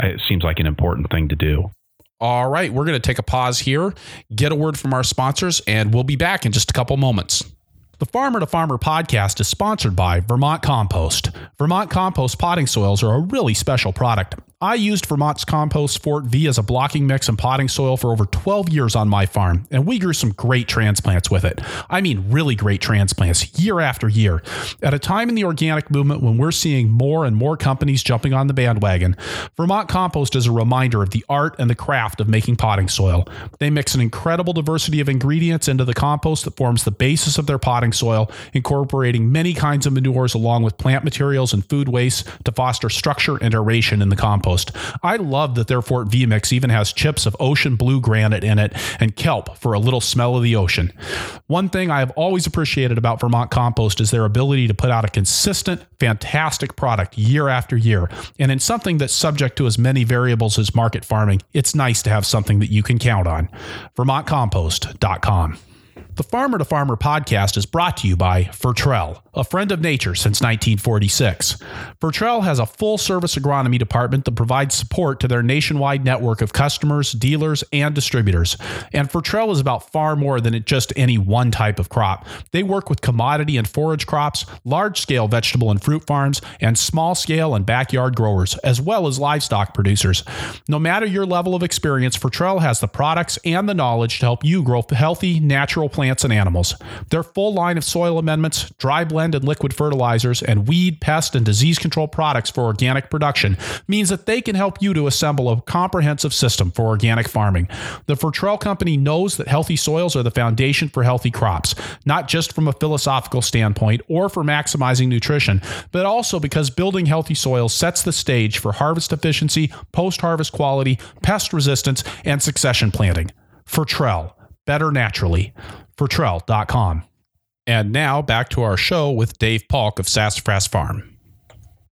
it seems like an important thing to do. All right, we're going to take a pause here, get a word from our sponsors, and we'll be back in just a couple moments. The Farmer to Farmer podcast is sponsored by Vermont Compost. Vermont Compost potting soils are a really special product. I used Vermont's Compost Fort Vee as a blocking mix and potting soil for over 12 years on my farm, and we grew some great transplants with it. I mean, really great transplants year after year. At a time in the organic movement when we're seeing more and more companies jumping on the bandwagon, Vermont Compost is a reminder of the art and the craft of making potting soil. They mix an incredible diversity of ingredients into the compost that forms the basis of their potting soil, incorporating many kinds of manures along with plant materials and food waste to foster structure and aeration in the compost compost. I love that their Fort Vee mix even has chips of ocean blue granite in it and kelp for a little smell of the ocean. One thing I have always appreciated about Vermont Compost is their ability to put out a consistent, fantastic product year after year. And in something that's subject to as many variables as market farming, it's nice to have something that you can count on. VermontCompost.com. The Farmer to Farmer podcast is brought to you by Fertrell, a friend of nature since 1946. Fertrell has a full service agronomy department that provides support to their nationwide network of customers, dealers, and distributors. And Fertrell is about far more than just any one type of crop. They work with commodity and forage crops, large scale vegetable and fruit farms, and small scale and backyard growers, as well as livestock producers. No matter your level of experience, Fertrell has the products and the knowledge to help you grow healthy, natural plants plants and animals. Their full line of soil amendments, dry blend and liquid fertilizers, and weed, pest, and disease control products for organic production means that they can help you to assemble a comprehensive system for organic farming. The Fertrell Company knows that healthy soils are the foundation for healthy crops, not just from a philosophical standpoint or for maximizing nutrition, but also because building healthy soils sets the stage for harvest efficiency, post harvest quality, pest resistance, and succession planting. Fertrell, better naturally. Fertrell.com. And now back to our show with Dave Paulk of Sassafras Farm.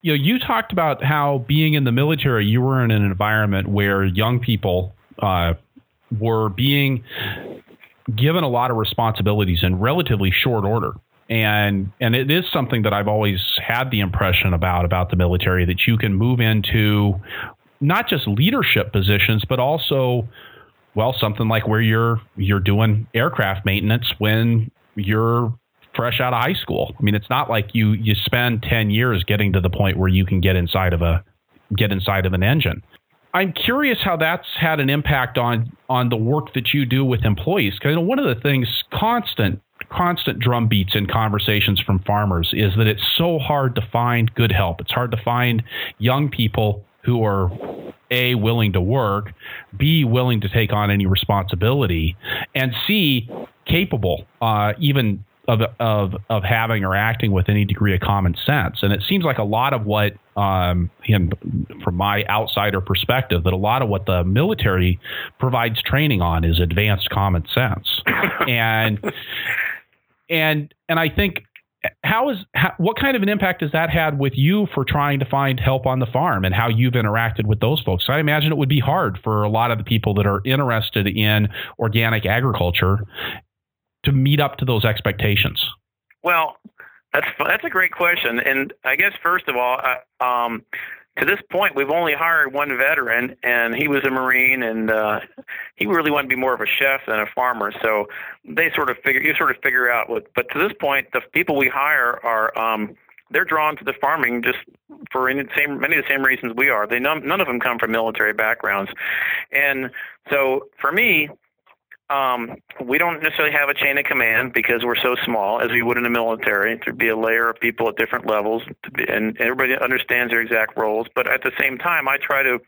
You know, you talked about how being in the military, you were in an environment where young people uh, were being given a lot of responsibilities in relatively short order and and it is something that I've always had the impression about about the military that you can move into not just leadership positions but also well something like where you're you're doing aircraft maintenance when you're fresh out of high school. I mean it's not like you you spend 10 years getting to the point where you can get inside of a get inside of an engine. I'm curious how that's had an impact on on the work that you do with employees. Because one of the things constant constant drumbeats in conversations from farmers is that it's so hard to find good help. It's hard to find young people who are a willing to work, b willing to take on any responsibility, and c capable, uh, even of, of, of having or acting with any degree of common sense. And it seems like a lot of what, um, from my outsider perspective, that a lot of what the military provides training on is advanced common sense. and and and I think how is how, what kind of an impact has that had with you for trying to find help on the farm and how you've interacted with those folks? I imagine it would be hard for a lot of the people that are interested in organic agriculture to meet up to those expectations. Well, that's that's a great question, and I guess first of all, uh, um, to this point, we've only hired one veteran, and he was a Marine, and uh, he really wanted to be more of a chef than a farmer. So they sort of figure you sort of figure out what. But to this point, the people we hire are um, they're drawn to the farming just for any same many of the same reasons we are. They none, none of them come from military backgrounds, and so for me, um, we don't necessarily have a chain of command because we're so small, as we would in the military. There'd be a layer of people at different levels, be, and everybody understands their exact roles. But at the same time, I try to,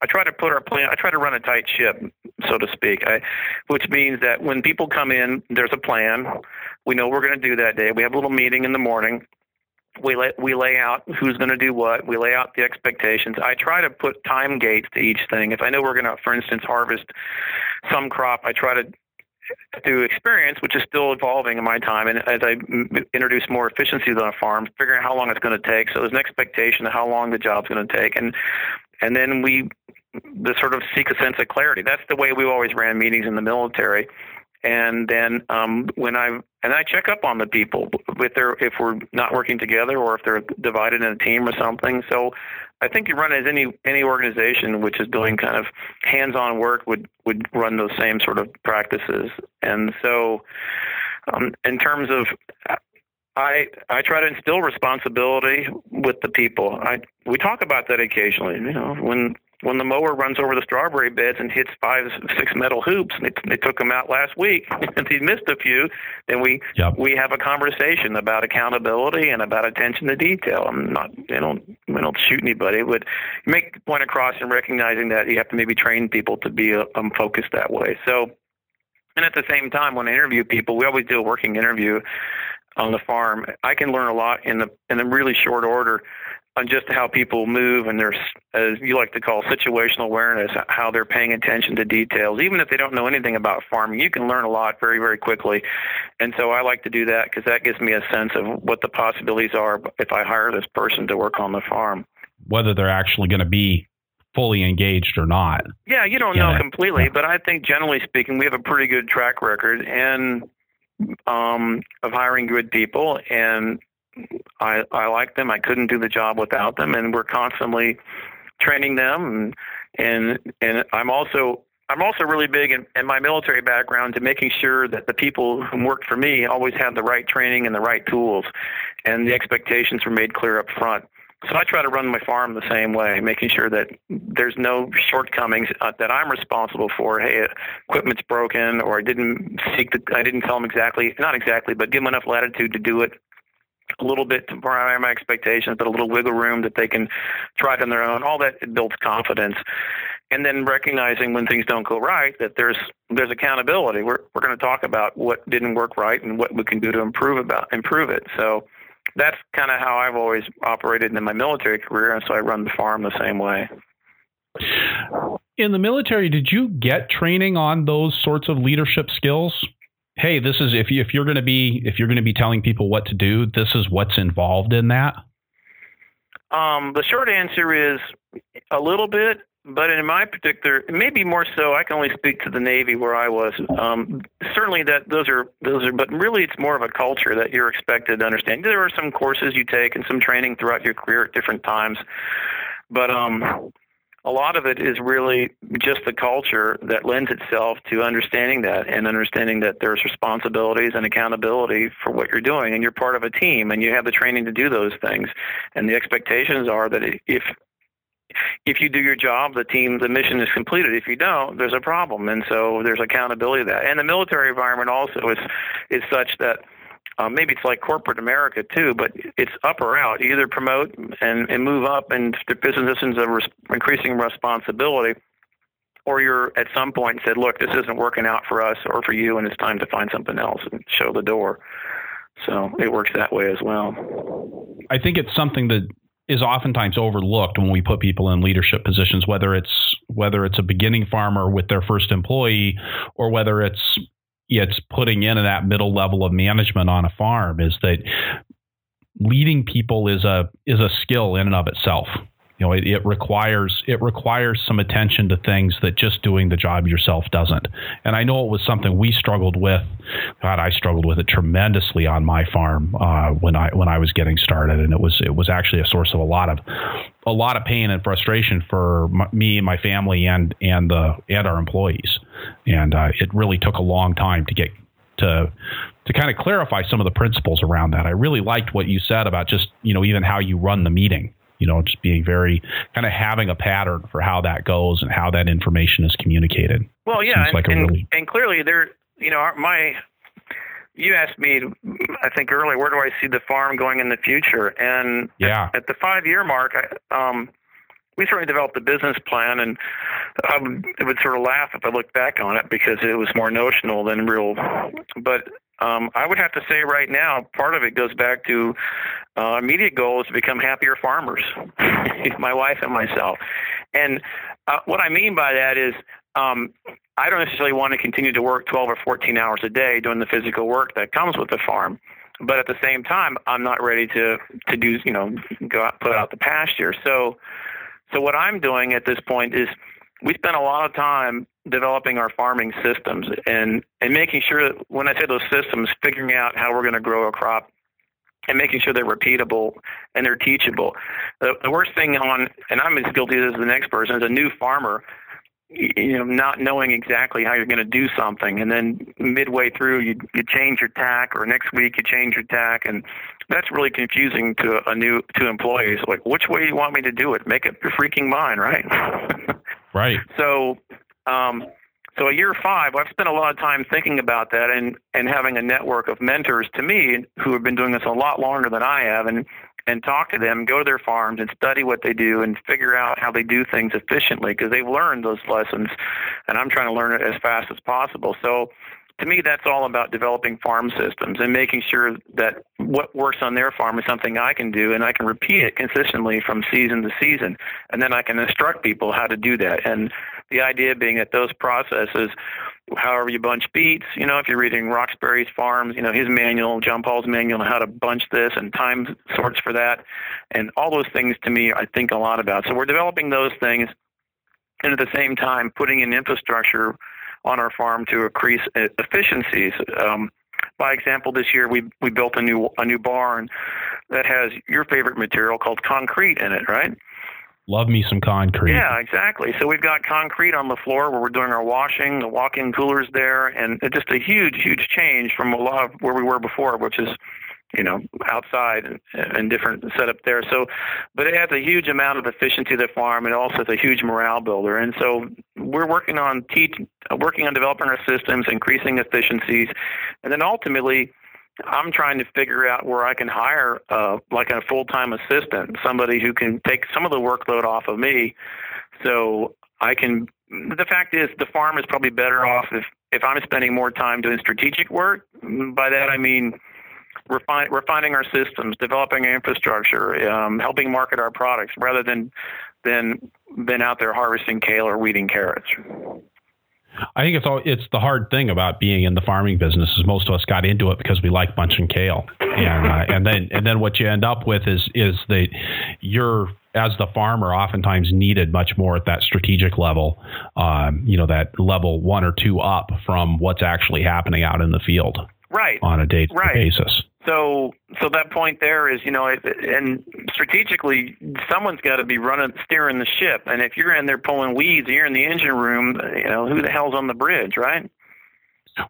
I try to put our plan. I try to run a tight ship, so to speak. I, which means that when people come in, there's a plan. We know we're going to do that day. We have a little meeting in the morning we lay, we lay out who's going to do what. We lay out the expectations. I try to put time gates to each thing. If I know we're going to, for instance, harvest some crop, I try to through experience, which is still evolving in my time, and as I introduce more efficiencies on a farm, figuring out how long it's going to take. So there's an expectation of how long the job's going to take, and and then we the sort of seek a sense of clarity. That's the way we always ran meetings in the military and then um, when I and I check up on the people if they're if we're not working together or if they're divided in a team or something. So I think you run as any any organization which is doing kind of hands-on work would would run those same sort of practices. And so um, in terms of I I try to instill responsibility with the people. I we talk about that occasionally. You know, when when the mower runs over the strawberry beds and hits five, six metal hoops, and they, they took them out last week, [laughs] and he missed a few, then we yep. we have a conversation about accountability and about attention to detail. I'm not, you know, we don't shoot anybody, but make the point across and recognizing that you have to maybe train people to be um, focused that way. So, and at the same time, when I interview people, we always do a working interview on the farm. I can learn a lot in the in a really short order on just how people move and their, as you like to call, situational awareness, how they're paying attention to details. Even if they don't know anything about farming, you can learn a lot very, very quickly. And so I like to do that because that gives me a sense of what the possibilities are if I hire this person to work on the farm. Whether they're actually going to be fully engaged or not. Yeah, you don't yeah. know completely, but I think generally speaking, we have a pretty good track record and um, of hiring good people and I I like them. I couldn't do the job without them, and we're constantly training them. And and and I'm also I'm also really big in, in my military background to making sure that the people who work for me always have the right training and the right tools, and the expectations were made clear up front. so I try to run my farm the same way, making sure that there's no shortcomings uh, that I'm responsible for. Hey, equipment's broken, or I didn't seek the, I didn't tell them exactly, not exactly, but give them enough latitude to do it a little bit to my expectations, but a little wiggle room that they can try it on their own. All that builds confidence, and then recognizing when things don't go right that there's there's accountability. We're we're going to talk about what didn't work right and what we can do to improve about improve it. So that's kind of how I've always operated in my military career, and so I run the farm the same way. In the military, did you get training on those sorts of leadership skills? Hey, this is if you, if you're going to be if you're going to be telling people what to do, this is what's involved in that. Um, the short answer is a little bit. But in my particular, maybe more so, I can only speak to the Navy where I was. Um, certainly, that those are those are, but really, it's more of a culture that you're expected to understand. There are some courses you take and some training throughout your career at different times, but um, a lot of it is really just the culture that lends itself to understanding that and understanding that there's responsibilities and accountability for what you're doing and you're part of a team and you have the training to do those things and the expectations are that if if you do your job, the team, the mission is completed. If you don't, there's a problem, and so there's accountability to that. And the military environment also is is such that uh, maybe it's like corporate America too, but it's up or out. You either promote and, and move up and the positions of res- increasing responsibility, or you're at some point said, look, this isn't working out for us or for you, and it's time to find something else and show the door. So it works that way as well. I think it's something that is oftentimes overlooked when we put people in leadership positions whether it's whether it's a beginning farmer with their first employee or whether it's it's putting in that middle level of management on a farm is that leading people is a is a skill in and of itself you know it, it, requires it requires some attention to things that just doing the job yourself doesn't. And i know it was something we struggled with. God i struggled with it tremendously on my farm uh, when i when i was getting started. And it was it was actually a source of a lot of a lot of pain and frustration for me and my family and and the and our employees. And uh, it really took a long time to get to to kind of clarify some of the principles around that. I really liked what you said about just, you know, even how you run the meeting you know, just being very kind of having a pattern for how that goes and how that information is communicated. Well, yeah, and, like and, really... and, clearly there, you know, my you asked me, I think earlier, where do I see the farm going in the future? And yeah, at, at the five year mark, I, um, we certainly developed a business plan, and I would, I would sort of laugh if I look back on it because it was more notional than real. But um, I would have to say right now, part of it goes back to uh, immediate goal is to become happier farmers, [laughs] my wife and myself. And uh, what I mean by that is um, I don't necessarily want to continue to work 12 or 14 hours a day doing the physical work that comes with the farm. But at the same time, I'm not ready to to do you know go out put out the pasture. So so what I'm doing at this point is we spend a lot of time developing our farming systems and and making sure that when I say those systems, figuring out how we're going to grow a crop and making sure they're repeatable and they're teachable. The, the worst thing on, and I'm as guilty as the next person, as a new farmer, you know, not knowing exactly how you're going to do something, and then midway through you you change your tack, or next week you change your tack, and that's really confusing to a new to employees. Like, which way do you want me to do it? Make up your freaking mind, right? [laughs] right. So, um, so a year five, I've spent a lot of time thinking about that and, and having a network of mentors to me who have been doing this a lot longer than I have and, and talk to them, go to their farms and study what they do and figure out how they do things efficiently because they've learned those lessons and I'm trying to learn it as fast as possible. So to me, that's all about developing farm systems and making sure that what works on their farm is something I can do and I can repeat it consistently from season to season. And then I can instruct people how to do that. And the idea being that those processes, however you bunch beats, you know, if you're reading Roxbury's Farms, you know, his manual, Jean-Paul's manual on how to bunch this and time sorts for that. And all those things to me, I think a lot about. So we're developing those things and at the same time putting in infrastructure on our farm to increase efficiencies. Um, by example, this year we we built a new a new barn that has your favorite material called concrete in it, right? Love me some concrete. Yeah, exactly. So we've got concrete on the floor where we're doing our washing, the walk-in coolers there, and it's just a huge, huge change from a lot of where we were before, which is you know, outside and, and different setup there. So, but it has a huge amount of efficiency to the farm, and also it's a huge morale builder. And so, we're working on teach, working on developing our systems, increasing efficiencies, and then ultimately. I'm trying to figure out where I can hire uh, like a full-time assistant, somebody who can take some of the workload off of me, so I can. The fact is, the farm is probably better off if if I'm spending more time doing strategic work. By that I mean refine, refining our systems, developing our infrastructure, um, helping market our products, rather than than been out there harvesting kale or weeding carrots. I think it's all it's the hard thing about being in the farming business is most of us got into it because we like bunching kale, and uh, and then and then what you end up with is is that you're as the farmer oftentimes needed much more at that strategic level, um, you know that level one or two up from what's actually happening out in the field, right, on a day to day basis. So, so that point there is, you know, and strategically, someone's got to be running, steering the ship. And if you're in there pulling weeds, you're in the engine room. You know, who the hell's on the bridge, right?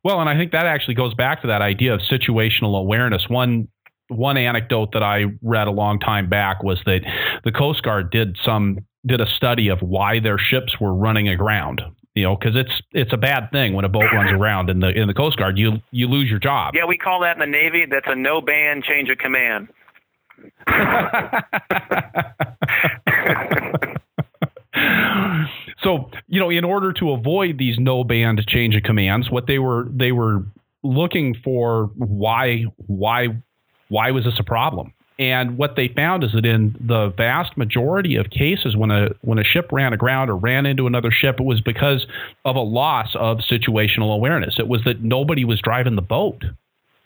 Well, and I think that actually goes back to that idea of situational awareness. One one anecdote that I read a long time back was that the Coast Guard did some did a study of why their ships were running aground you know, because it's it's a bad thing when a boat runs around in the in the Coast Guard. You you lose your job. Yeah, we call that in the Navy. That's a no ban change of command. [laughs] so you know, in order to avoid these no band change of commands, what they were they were looking for why why why was this a problem? And what they found is that in the vast majority of cases, when a when a ship ran aground or ran into another ship, it was because of a loss of situational awareness. It was that nobody was driving the boat,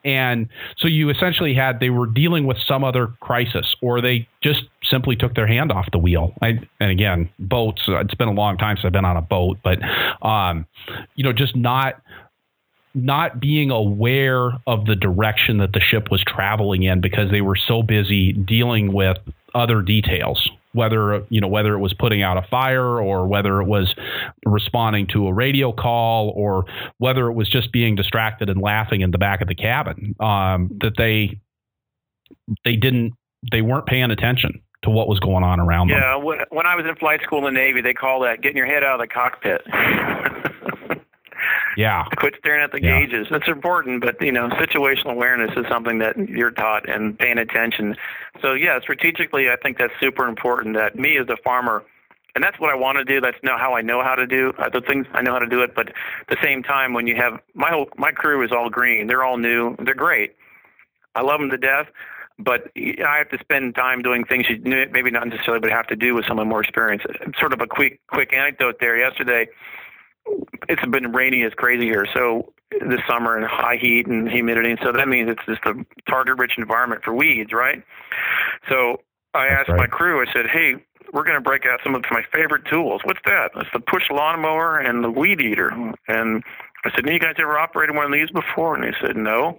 and so you essentially had they were dealing with some other crisis, or they just simply took their hand off the wheel. I, and again, boats. It's been a long time since I've been on a boat, but um, you know, just not not being aware of the direction that the ship was traveling in because they were so busy dealing with other details whether you know whether it was putting out a fire or whether it was responding to a radio call or whether it was just being distracted and laughing in the back of the cabin um, that they they didn't they weren't paying attention to what was going on around them. Yeah, when I was in flight school in the Navy, they call that getting your head out of the cockpit. [laughs] Yeah. Quit staring at the yeah. gauges. It's important, but you know, situational awareness is something that you're taught and paying attention. So yeah, strategically, I think that's super important. That me as a farmer, and that's what I want to do. That's know how I know how to do uh, the things. I know how to do it. But at the same time, when you have my whole my crew is all green. They're all new. They're great. I love them to death. But I have to spend time doing things you maybe not necessarily, but have to do with someone more experienced. Sort of a quick quick anecdote there. Yesterday, it's been rainy as crazy here. So this summer and high heat and humidity. And so that means it's just a target rich environment for weeds, right? So I asked right. my crew, I said, hey, we're going to break out some of my favorite tools. What's that? It's the push lawnmower and the weed eater. And I said, have you guys ever operated one of these before? And they said, no.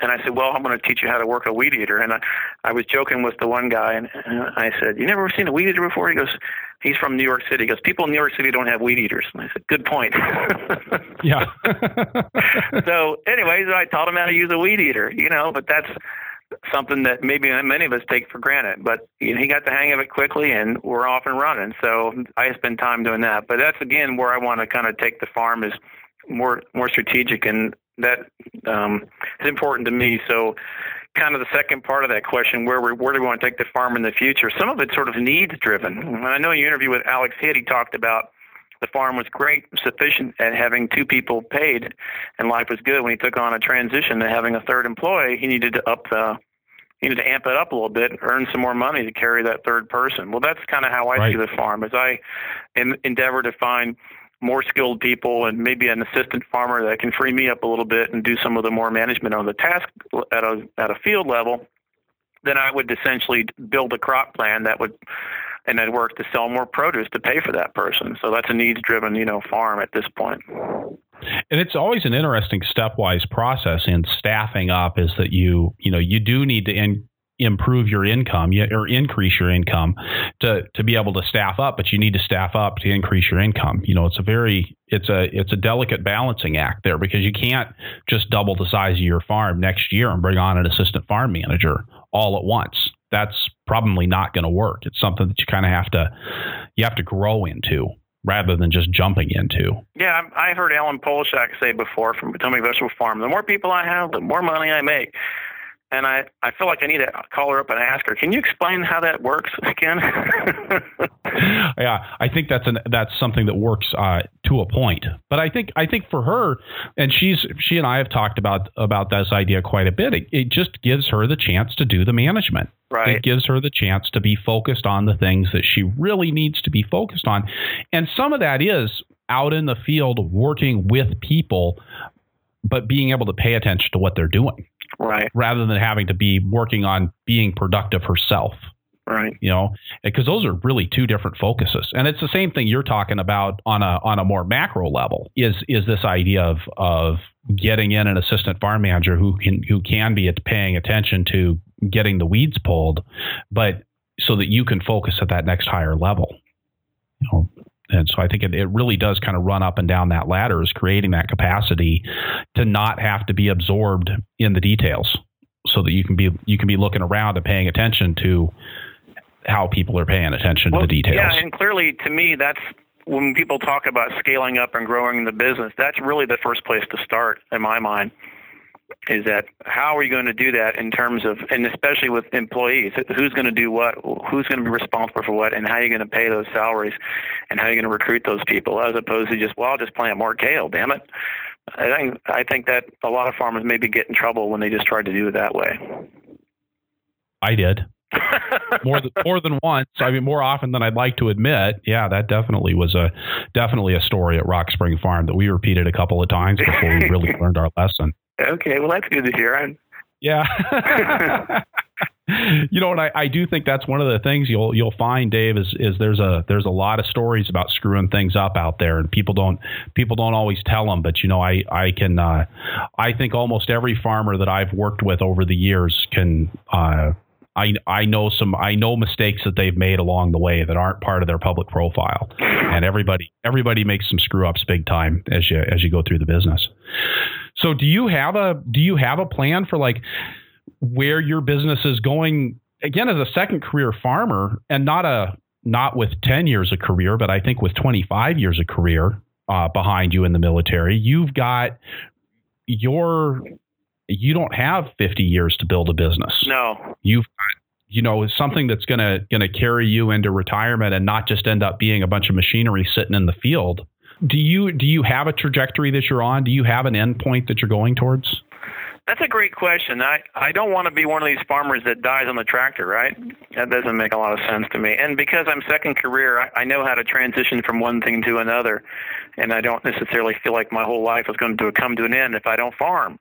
And I said, well, I'm going to teach you how to work a weed eater. And I, I was joking with the one guy, and, and I said, you never seen a weed eater before? He goes, he's from New York City. He goes, people in New York City don't have weed eaters. And I said, good point. [laughs] [laughs] yeah. [laughs] so anyways, I taught him how to use a weed eater, you know, but that's something that maybe many of us take for granted. But you know, he got the hang of it quickly, and we're off and running. So I spend time doing that. But that's again where I want to kind of take the farm is more more strategic and that um, is important to me. So, kind of the second part of that question, where we, where do we want to take the farm in the future? Some of it's sort of needs driven. I know in your interview with Alex Hitt. He talked about the farm was great, sufficient at having two people paid, and life was good. When he took on a transition to having a third employee, he needed to up the he needed to amp it up a little bit, earn some more money to carry that third person. Well, that's kind of how I right. see the farm as I endeavor to find more skilled people and maybe an assistant farmer that can free me up a little bit and do some of the more management on the task at a at a field level, then I would essentially build a crop plan that would and I'd work to sell more produce to pay for that person. So that's a needs driven, you know, farm at this point. And it's always an interesting stepwise process in staffing up is that you, you know, you do need to in, improve your income or increase your income to to be able to staff up but you need to staff up to increase your income. You know it's a very it's a it's a delicate balancing act there because you can't just double the size of your farm next year and bring on an assistant farm manager all at once. That's probably not going to work. It's something that you kind of have to you have to grow into rather than just jumping into. Yeah, I heard Ellen Polishuk say before from Potomac Vegetable Farm, the more people I have, the more money I make and I, I feel like I need to call her up and ask her. Can you explain how that works again? [laughs] yeah, I think that's an that's something that works uh, to a point. But I think I think for her, and she's she and I have talked about about this idea quite a bit. It, it just gives her the chance to do the management. Right. It gives her the chance to be focused on the things that she really needs to be focused on, and some of that is out in the field working with people, but being able to pay attention to what they're doing. Right. Rather than having to be working on being productive herself. Right. You know because those are really two different focuses. And it's the same thing you're talking about on a on a more macro level is is this idea of of getting in an assistant farm manager who can who can be paying attention to getting the weeds pulled but so that you can focus at that next higher level. You know and so I think it, it really does kind of run up and down that ladder is creating that capacity to not have to be absorbed in the details so that you can be you can be looking around and paying attention to how people are paying attention well, to the details. Yeah, and clearly to me that's when people talk about scaling up and growing the business, that's really the first place to start in my mind is that how are you going to do that in terms of, and especially with employees, who's going to do what, who's going to be responsible for what, and how are you going to pay those salaries, and how are you going to recruit those people, as opposed to just, well, I'll just plant more kale, damn it. I think I think that a lot of farmers maybe get in trouble when they just try to do it that way. I did. [laughs] more than more than once. I mean, more often than I'd like to admit. Yeah, that definitely was a definitely a story at Rock Spring Farm that we repeated a couple of times before we really [laughs] learned our lesson. Okay, well that's good to hear. I'm... Yeah. [laughs] [laughs] you know, and I, I do think that's one of the things you'll you'll find, Dave, is is there's a there's a lot of stories about screwing things up out there, and people don't people don't always tell them. But you know, I I can uh, I think almost every farmer that I've worked with over the years can. Uh, I, I know some I know mistakes that they've made along the way that aren't part of their public profile, and everybody everybody makes some screw ups big time as you as you go through the business. So do you have a do you have a plan for like where your business is going again as a second career farmer and not a not with 10 years of career, but I think with 25 years of career uh, behind you in the military, you've got your you don't have 50 years to build a business. No. You've got you know something that's going to going to carry you into retirement and not just end up being a bunch of machinery sitting in the field do you do you have a trajectory that you're on? Do you have an endpoint that you're going towards? That's a great question. I, I don't want to be one of these farmers that dies on the tractor, right? That doesn't make a lot of sense to me. And because I'm second career, I, I know how to transition from one thing to another. And I don't necessarily feel like my whole life is going to come to an end if I don't farm.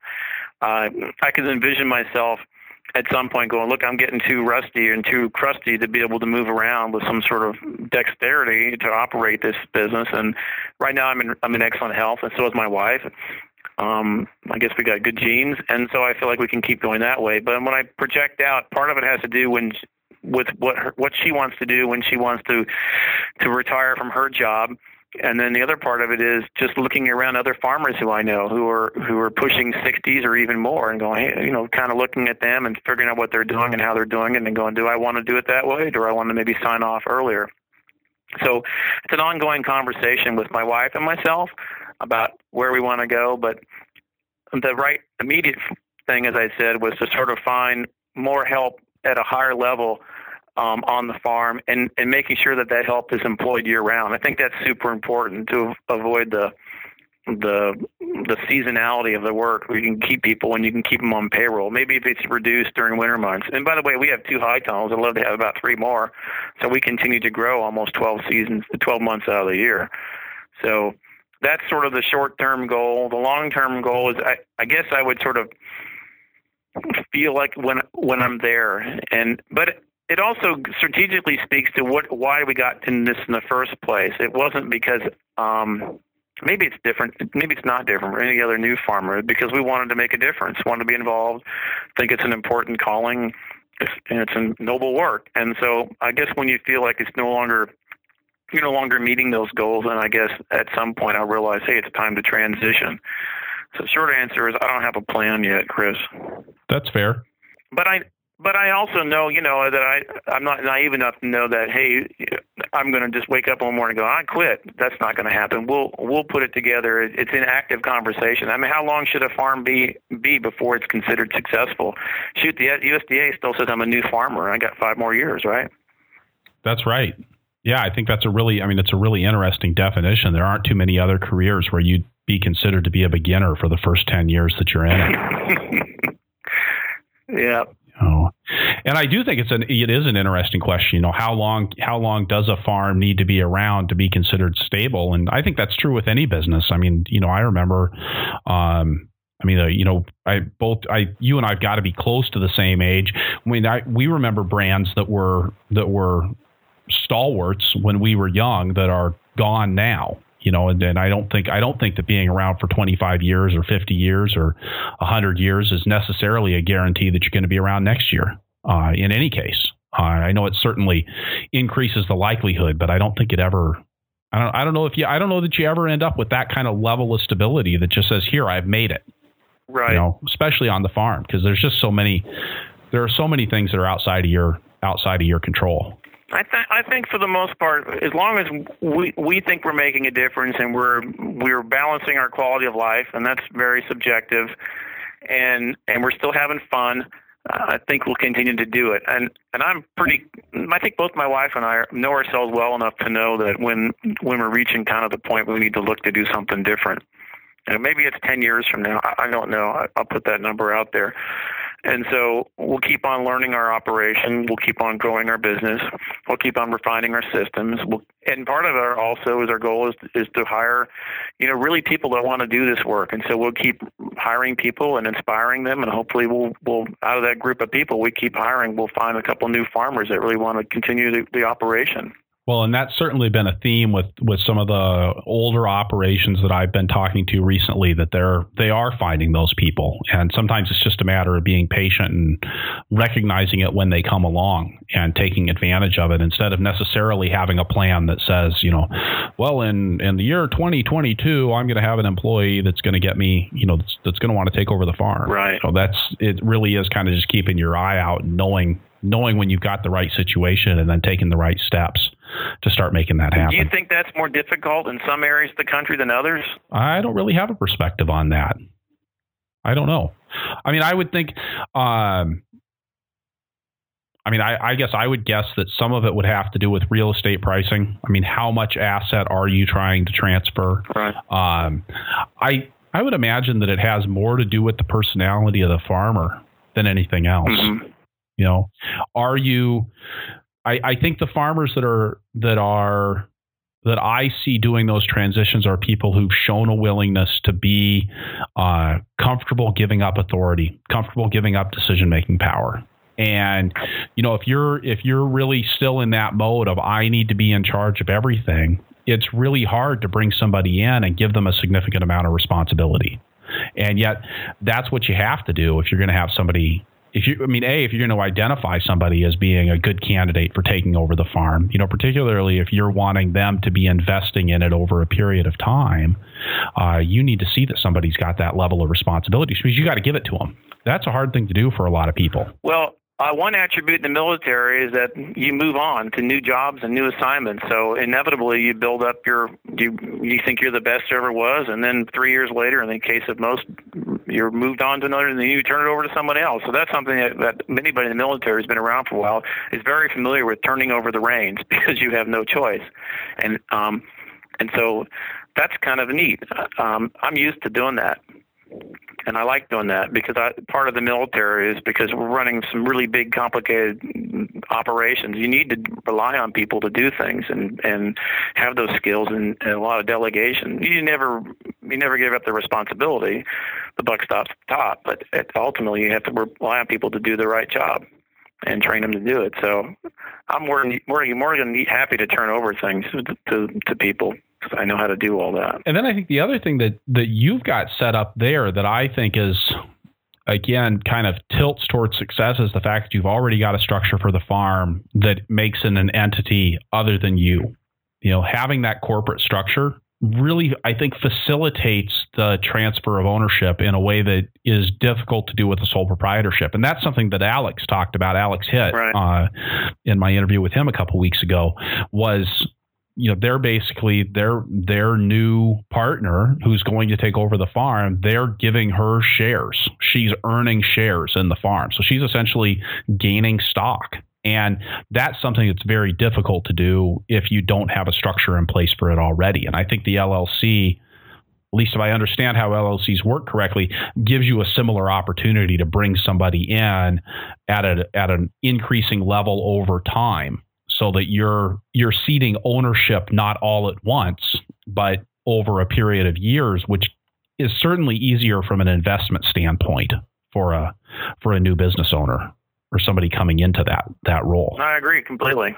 Uh, I can envision myself – at some point going, look, I'm getting too rusty and too crusty to be able to move around with some sort of dexterity to operate this business. And right now, I'm in I'm in excellent health, and so is my wife. Um, I guess we got good genes, and so I feel like we can keep going that way. But when I project out, part of it has to do when with what her, what she wants to do when she wants to to retire from her job and then the other part of it is just looking around other farmers who I know who are who are pushing 60s or even more, and going, hey, you know, kind of looking at them and figuring out what they're doing and how they're doing it, and then going, do I want to do it that way? Do I want to maybe sign off earlier? So it's an ongoing conversation with my wife and myself about where we want to go, but the right immediate thing, as I said, was to sort of find more help at a higher level um, on the farm and, and making sure that that help is employed year round. I think that's super important to avoid the the the seasonality of the work you can keep people and you can keep them on payroll. Maybe if it's reduced during winter months. And by the way, we have two high tunnels. I'd love to have about three more. So we continue to grow almost 12 seasons, 12 months out of the year. So that's sort of the short-term goal. The long-term goal is, I, I guess I would sort of feel like when when I'm there, and but it also strategically speaks to what why we got in this in the first place. It wasn't because um, maybe it's different. Maybe it's not different for any other new farmer because we wanted to make a difference, wanted to be involved. think it's an important calling, and it's a noble work. And so I guess when you feel like it's no longer you're no longer meeting those goals, and I guess at some point I realize, hey, it's time to transition. So short answer is I don't have a plan yet, Chris. That's fair. But I but I also know, you know, that I I'm not naive enough to know that hey, I'm going to just wake up one morning and go, I quit. That's not going to happen. We'll we'll put it together. It's an active conversation. I mean, how long should a farm be be before it's considered successful? Shoot, the USDA still says I'm a new farmer. I got five more years, right? That's right. Yeah, I think that's a really, I mean, it's a really interesting definition. There aren't too many other careers where you'd be considered to be a beginner for the first 10 years that you're in it. [laughs] yeah. Oh, and I do think it's an it is an interesting question. You know, how long how long does a farm need to be around to be considered stable? And I think that's true with any business. I mean, you know, I remember, um, I mean, uh, you know, I both I you and I've got to be close to the same age. I mean, I, we remember brands that were that were stalwarts when we were young that are gone now you know and, and i don't think i don't think that being around for 25 years or 50 years or 100 years is necessarily a guarantee that you're going to be around next year uh, in any case. Uh, i know it certainly increases the likelihood but i don't think it ever I don't, I don't know if you I don't know that you ever end up with that kind of level of stability that just says here I've made it. Right. You know especially on the farm because there's just so many there are so many things that are outside of your outside of your control I, th- I think for the most part, as long as we we think we're making a difference and we're we're balancing our quality of life, and that's very subjective, and and we're still having fun. Uh, I think we'll continue to do it, and and I'm pretty. I think both my wife and I know ourselves well enough to know that when when we're reaching kind of the point we need to look to do something different, and maybe it's ten years from now. I, I don't know. I, I'll put that number out there. And so we'll keep on learning our operation. We'll keep on growing our business. We'll keep on refining our systems. We'll, and part of our also is our goal is is to hire, you know, really people that want to do this work. And so we'll keep hiring people and inspiring them, and hopefully we'll we'll out of that group of people we keep hiring, we'll find a couple new farmers that really want to continue the, the operation. Well, and that's certainly been a theme with with some of the older operations that I've been talking to recently that they're they are finding those people, and sometimes it's just a matter of being patient and recognizing it when they come along and taking advantage of it instead of necessarily having a plan that says, you know, well, in in the year 2022, I'm going to have an employee that's going to get me, you know, that's, that's going to want to take over the farm. Right. So that's it. Really is kind of just keeping your eye out, and knowing knowing when you've got the right situation, and then taking the right steps to start making that happen. Do you think that's more difficult in some areas of the country than others? I don't really have a perspective on that. I don't know. I mean, I would think. Um, I mean, I, I, guess I would guess that some of it would have to do with real estate pricing. I mean, how much asset are you trying to transfer? Right. Um, I I would imagine that it has more to do with the personality of the farmer than anything else. Mm-hmm. You know, are you I, I think the farmers that are that are that I see doing those transitions are people who've shown a willingness to be uh, comfortable giving up authority, comfortable giving up decision making power. And you know, if you're if you're really still in that mode of I need to be in charge of everything, it's really hard to bring somebody in and give them a significant amount of responsibility. And yet, that's what you have to do if you're going to have somebody if you, I mean, a, if you're going to identify somebody as being a good candidate for taking over the farm, you know, particularly if you're wanting them to be investing in it over a period of time, uh, you need to see that somebody's got that level of responsibility because you got to give it to them. That's a hard thing to do for a lot of people. Well, uh, one attribute in the military is that you move on to new jobs and new assignments. So inevitably, you build up your you you think you're the best ever was, and then three years later, in the case of most, you're moved on to another, and then you turn it over to someone else. So that's something that, that anybody in the military who's been around for a while is very familiar with turning over the reins [laughs] because you have no choice, and um, and so that's kind of neat. Um, I'm used to doing that and I like doing that because I, part of the military is because we're running some really big, complicated operations. You need to rely on people to do things and and have those skills and, and a lot of delegation. You never you never give up the responsibility. The buck stops at the top, but ultimately you have to rely on people to do the right job and train them to do it. So I'm more more more than happy to turn over things to, to people because I know how to do all that. And then I think the other thing that that you've got set up there that I think is again kind of tilts towards success is the fact that you've already got a structure for the farm that makes it an entity other than you. You know, having that corporate structure really, I think, facilitates the transfer of ownership in a way that is difficult to do with a sole proprietorship. And that's something that Alex talked about. Alex Hitt right. uh, in my interview with him a couple weeks ago was you know they're basically their their new partner who's going to take over the farm they're giving her shares. She's earning shares in the farm. So she's essentially gaining stock. And that's something that's very difficult to do if you don't have a structure in place for it already. And I think the LLC, at least if I understand how LLCs work correctly, gives you a similar opportunity to bring somebody in at a, at an increasing level over time so that you're you're ceding ownership not all at once, but over a period of years, which is certainly easier from an investment standpoint for a for a new business owner or somebody coming into that that role. I agree completely.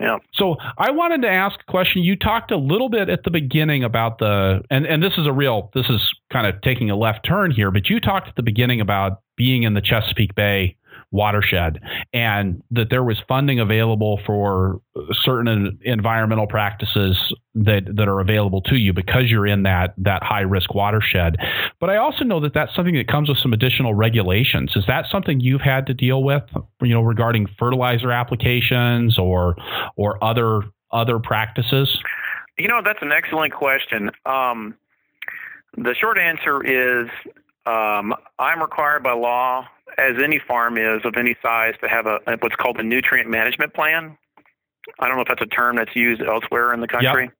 Yeah. So I wanted to ask a question. You talked a little bit at the beginning about the, and, and this is a real, this is kind of taking a left turn here, but you talked at the beginning about being in the Chesapeake Bay watershed and that there was funding available for certain environmental practices that that are available to you because you're in that that high risk watershed. But i also know that that's something that comes with some additional regulations. Is that something you've had to deal with you know regarding fertilizer applications or or other other practices? You know that's an excellent question. Um, the short answer is um, I'm required by law as any farm is of any size, to have a what's called a nutrient management plan. I don't know if that's a term that's used elsewhere in the country. Yep.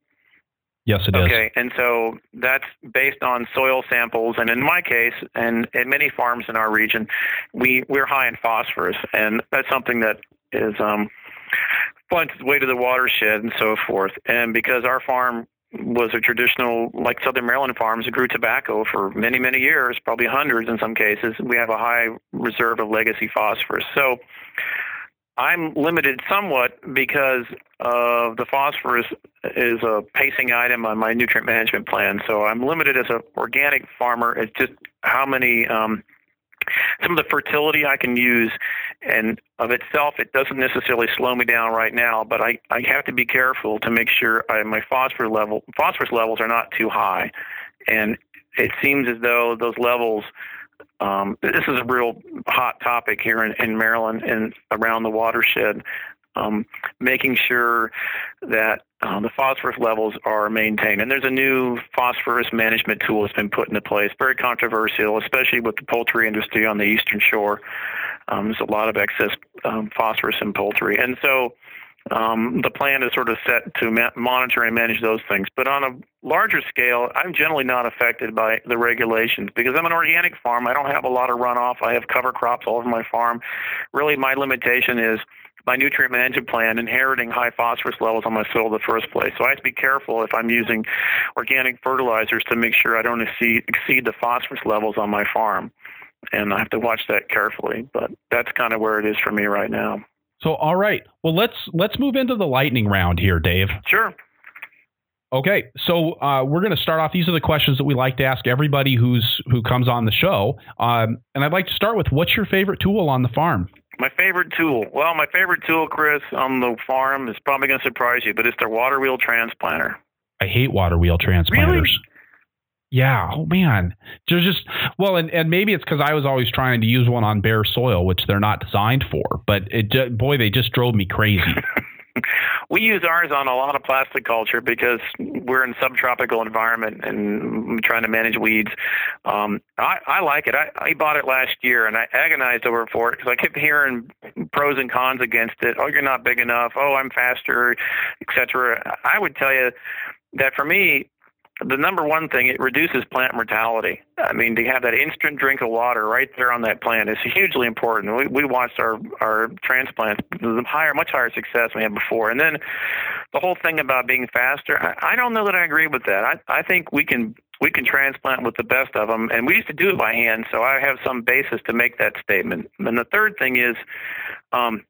Yes, it okay. is. Okay, and so that's based on soil samples, and in my case, and in many farms in our region, we we're high in phosphorus, and that's something that is um, finds its way to the watershed and so forth. And because our farm was a traditional, like Southern Maryland farms grew tobacco for many, many years, probably hundreds in some cases. We have a high reserve of legacy phosphorus. So I'm limited somewhat because of the phosphorus is a pacing item on my nutrient management plan. So I'm limited as an organic farmer. It's just how many um, some of the fertility I can use, and of itself, it doesn't necessarily slow me down right now. But I, I have to be careful to make sure I, my phosphorus level phosphorus levels are not too high, and it seems as though those levels. Um, this is a real hot topic here in, in Maryland and around the watershed um, making sure that uh, the phosphorus levels are maintained. And there's a new phosphorus management tool that's been put into place, very controversial, especially with the poultry industry on the eastern shore. Um, there's a lot of excess um, phosphorus in poultry. And so um, the plan is sort of set to ma- monitor and manage those things. But on a larger scale, I'm generally not affected by the regulations because I'm an organic farm. I don't have a lot of runoff. I have cover crops all over my farm. Really, my limitation is my nutrient management plan inheriting high phosphorus levels on my soil in the first place. So I have to be careful if I'm using organic fertilizers to make sure I don't exceed, exceed the phosphorus levels on my farm. And I have to watch that carefully. But that's kind of where it is for me right now. So all right. Well let's let's move into the lightning round here, Dave. Sure. Okay, so uh, we're going to start off. These are the questions that we like to ask everybody who's who comes on the show, um, and I'd like to start with: What's your favorite tool on the farm? My favorite tool. Well, my favorite tool, Chris, on the farm is probably going to surprise you, but it's their water wheel transplanter. I hate water wheel transplanters. Really? Yeah. Oh man. There's just well, and, and maybe it's because I was always trying to use one on bare soil, which they're not designed for. But it boy, they just drove me crazy. [laughs] [laughs] we use ours on a lot of plastic culture because we're in subtropical environment and trying to manage weeds. Um, I, I like it. I, I bought it last year and I agonized over for it because I kept hearing pros and cons against it. Oh, you're not big enough. Oh, I'm faster, etc. I would tell you that for me, the number one thing, it reduces plant mortality. I mean, to have that instant drink of water right there on that plant is hugely important. We, we watched our, our transplants, the higher, much higher success we had before. And then the whole thing about being faster, I, I don't know that I agree with that. I, I think we can we can transplant with the best of them, and we used to do it by hand, so I have some basis to make that statement. And the third thing is, um,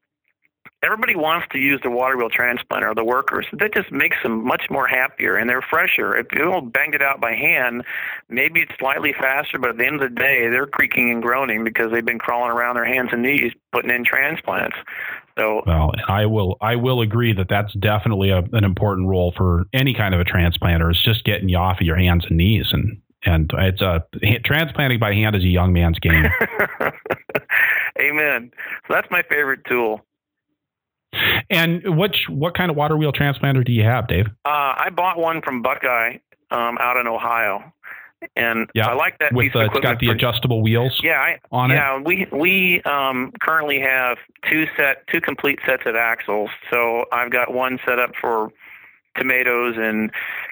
everybody wants to use the water wheel transplanter, the workers. That just makes them much more happier and they're fresher. If you banged it out by hand, maybe it's slightly faster, but at the end of the day, they're creaking and groaning because they've been crawling around their hands and knees putting in transplants. So, well, I will I will agree that that's definitely a, an important role for any kind of a transplanter is just getting you off of your hands and knees and and it's a transplanting by hand is a young man's game. [laughs] Amen. So that's my favorite tool. And which what kind of water wheel transplanter do you have, Dave? Uh, I bought one from Buckeye um, out in Ohio, and yeah, I like that. With the, it's got the adjustable wheels. Yeah, I, on yeah, it. Yeah, we we um, currently have two set two complete sets of axles. So I've got one set up for tomatoes and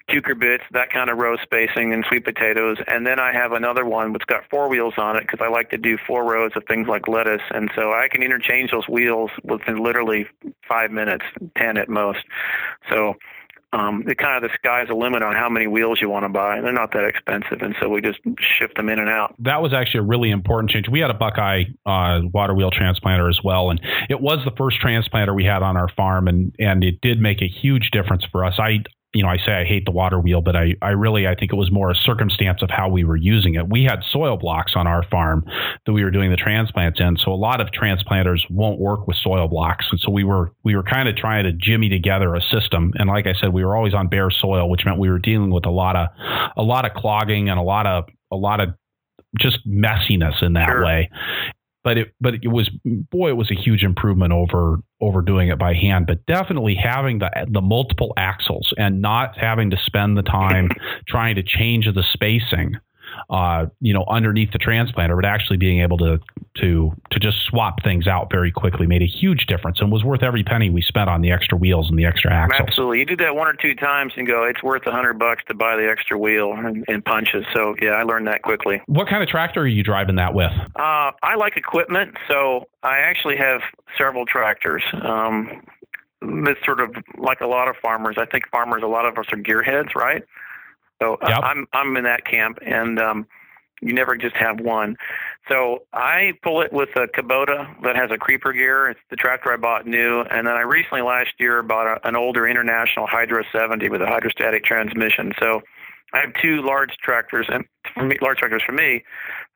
cucurbits, that kind of row spacing, and sweet potatoes. And then I have another one which got four wheels on it because I like to do four rows of things like lettuce. And so I can interchange those wheels within literally five minutes, 10 at most. So um, it kind of the sky's the limit on how many wheels you want to buy. They're not that expensive, and so we just shift them in and out. That was actually a really important change. We had a Buckeye uh, water wheel transplanter as well, and it was the first transplanter we had on our farm, and and it did make a huge difference for us. I you know, I say I hate the water wheel, but I, I really I think it was more a circumstance of how we were using it. We had soil blocks on our farm that we were doing the transplants in, so a lot of transplanters won't work with soil blocks, and so we were we were kind of trying to jimmy together a system. And like I said, we were always on bare soil, which meant we were dealing with a lot of a lot of clogging and a lot of a lot of just messiness in that sure. way but it but it was boy it was a huge improvement over over doing it by hand but definitely having the the multiple axles and not having to spend the time [laughs] trying to change the spacing uh, you know, underneath the transplanter, but actually being able to to to just swap things out very quickly made a huge difference and was worth every penny we spent on the extra wheels and the extra axles. Absolutely, you do that one or two times and go, it's worth a hundred bucks to buy the extra wheel and, and, punches. So yeah, I learned that quickly. What kind of tractor are you driving that with? Uh, I like equipment, so I actually have several tractors. Um, it's sort of like a lot of farmers. I think farmers, a lot of us are gearheads, right? So uh, yep. I'm I'm in that camp, and um, you never just have one. So I pull it with a Kubota that has a creeper gear. It's the tractor I bought new, and then I recently last year bought a, an older International Hydro 70 with a hydrostatic transmission. So I have two large tractors and me, large tractors for me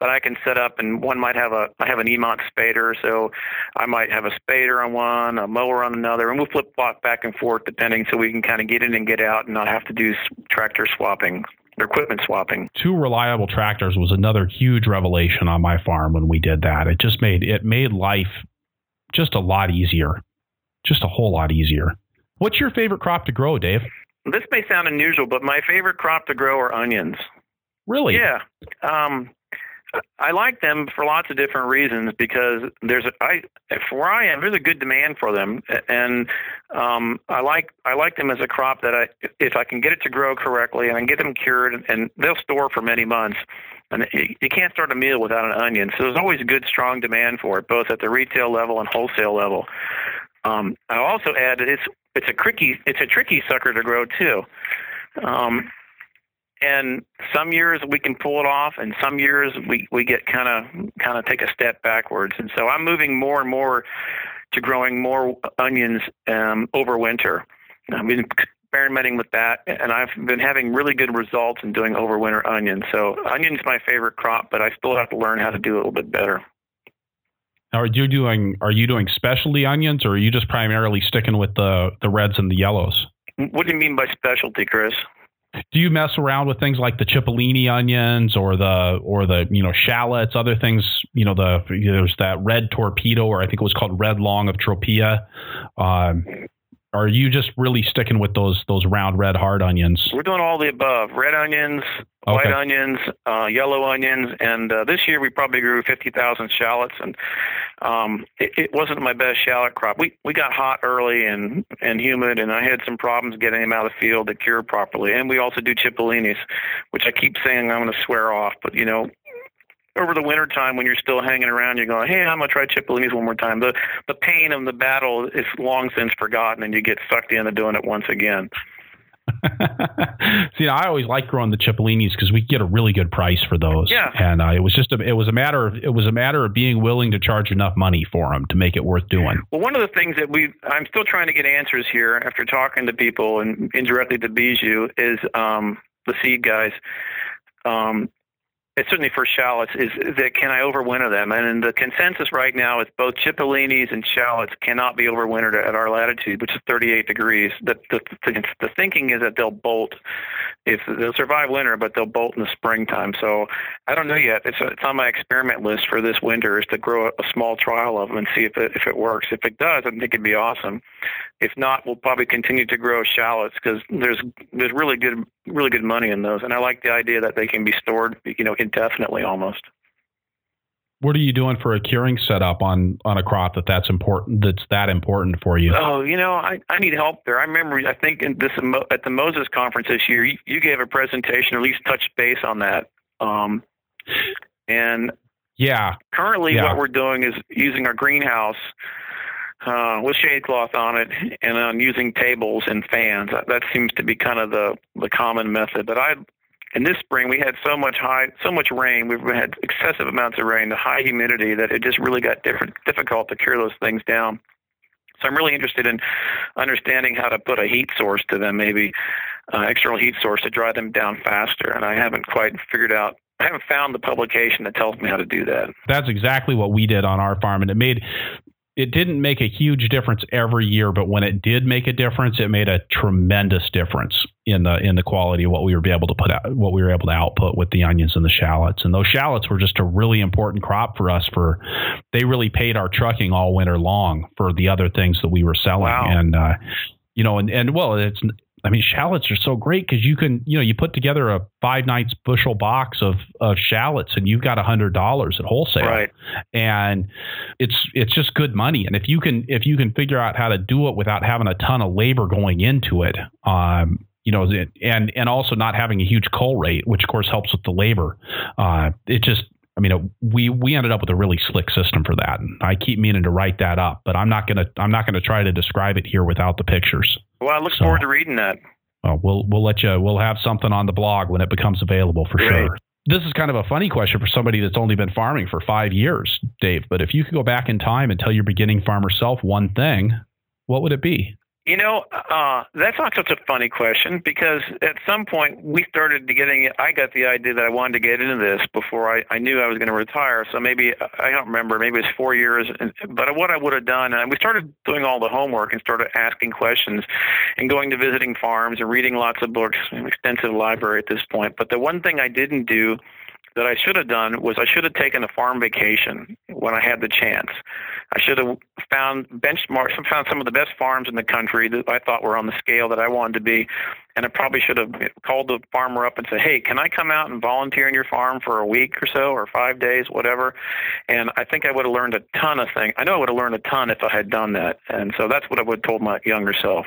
that I can set up, and one might have a I have an Imants spader, so I might have a spader on one, a mower on another, and we'll flip flop back and forth depending, so we can kind of get in and get out and not have to do tractor swapping or equipment swapping. Two reliable tractors was another huge revelation on my farm when we did that. It just made it made life just a lot easier, just a whole lot easier. What's your favorite crop to grow, Dave? This may sound unusual, but my favorite crop to grow are onions. Really? Yeah. Um, I like them for lots of different reasons because there's a, I for where I am there's a good demand for them and um, I like I like them as a crop that I if I can get it to grow correctly and I can get them cured and they'll store for many months and you can't start a meal without an onion so there's always good strong demand for it both at the retail level and wholesale level. Um, I also add that it's it's a tricky it's a tricky sucker to grow too. Um, and some years we can pull it off, and some years we we get kind of kind of take a step backwards. And so I'm moving more and more to growing more onions um, over winter. I've been experimenting with that, and I've been having really good results in doing overwinter onions. So onions my favorite crop, but I still have to learn how to do it a little bit better. Are you doing are you doing specialty onions, or are you just primarily sticking with the the reds and the yellows? What do you mean by specialty, Chris? Do you mess around with things like the cipollini onions or the or the you know shallots, other things? You know the there's that red torpedo, or I think it was called red long of Tropea. Um, are you just really sticking with those those round red hard onions? We're doing all the above: red onions, okay. white onions, uh, yellow onions, and uh, this year we probably grew fifty thousand shallots, and um, it, it, wasn't my best shallot crop. We we got hot early and and humid, and I had some problems getting them out of the field to cure properly. And we also do cipollinis, which I keep saying I'm going to swear off, but you know over the winter time when you're still hanging around, you're going, "Hey, I'm gonna try Cipollini's one more time." The the pain of the battle is long since forgotten, and you get sucked into doing it once again. [laughs] See, I always like growing the Cipollinis because we get a really good price for those. Yeah. And uh, it was just a, it was a matter of it was a matter of being willing to charge enough money for them to make it worth doing. Well, one of the things that we I'm still trying to get answers here after talking to people and indirectly to Bijou is um, the seed guys. Um, it's certainly for shallots, is that can I overwinter them? And the consensus right now is both Cipollinis and shallots cannot be overwintered at our latitude, which is 38 degrees. The, the, the, thinking is that they'll bolt if they'll survive winter, but they'll bolt in the springtime. So I don't know yet. It's, it's on my experiment list for this winter is to grow a, a small trial of them and see if it, if it works. If it does, I think it'd be awesome. If not, we'll probably continue to grow shallots because there's there's really good really good money in those, and I like the idea that they can be stored, you know, indefinitely almost. What are you doing for a curing setup on on a crop that that's important that's that important for you? Oh, you know, I, I need help there. I remember I think in this at the Moses conference this year, you, you gave a presentation, or at least touched base on that. Um, and yeah, currently yeah. what we're doing is using our greenhouse uh, with shade cloth on it, and on using tables and fans. That, seems to be kind of the the common method. But I and this spring we had so much high, so much rain. We've had excessive amounts of rain, the high humidity that it just really got different, difficult to cure those things down. So I'm really interested in understanding how to put a heat source to them, maybe uh, external heat source to dry them down faster. And I haven't quite figured out. I haven't found the publication that tells me how to do that. That's exactly what we did on our farm, and it made it didn't make a huge difference every year, but when it did make a difference, it made a tremendous difference in the in the quality of what we were able to put out, what we were able to output with the onions and the shallots. And those shallots were just a really important crop for us. For they really paid our trucking all winter long for the other things that we were selling. Wow. And uh, you know, and and well, it's I mean, shallots are so great because you can, you know, you put together a five ninths bushel box of of shallots and you've got a hundred dollars at wholesale, right? And it's it's just good money. And if you can if you can figure out how to do it without having a ton of labor going into it, um, you know, and and also not having a huge cull rate, which of course helps with the labor. Uh, it just I mean, we we ended up with a really slick system for that. And I keep meaning to write that up, but I'm not gonna I'm not gonna try to describe it here without the pictures. Well, I look so, forward to reading that. Well, we'll we'll let you. We'll have something on the blog when it becomes available for sure. This is kind of a funny question for somebody that's only been farming for five years, Dave. But if you could go back in time and tell your beginning farmer self one thing, what would it be? You know, uh, that's not such a funny question because at some point we started getting. I got the idea that I wanted to get into this before I, I knew I was going to retire. So maybe I don't remember. Maybe it was four years. But what I would have done, and we started doing all the homework and started asking questions, and going to visiting farms and reading lots of books, an extensive library at this point. But the one thing I didn't do that I should have done was I should have taken a farm vacation when I had the chance. I should have found benchmarks, found some of the best farms in the country that I thought were on the scale that I wanted to be, and I probably should have called the farmer up and said, "Hey, can I come out and volunteer in your farm for a week or so, or five days, whatever?" And I think I would have learned a ton of things. I know I would have learned a ton if I had done that, and so that's what I would have told my younger self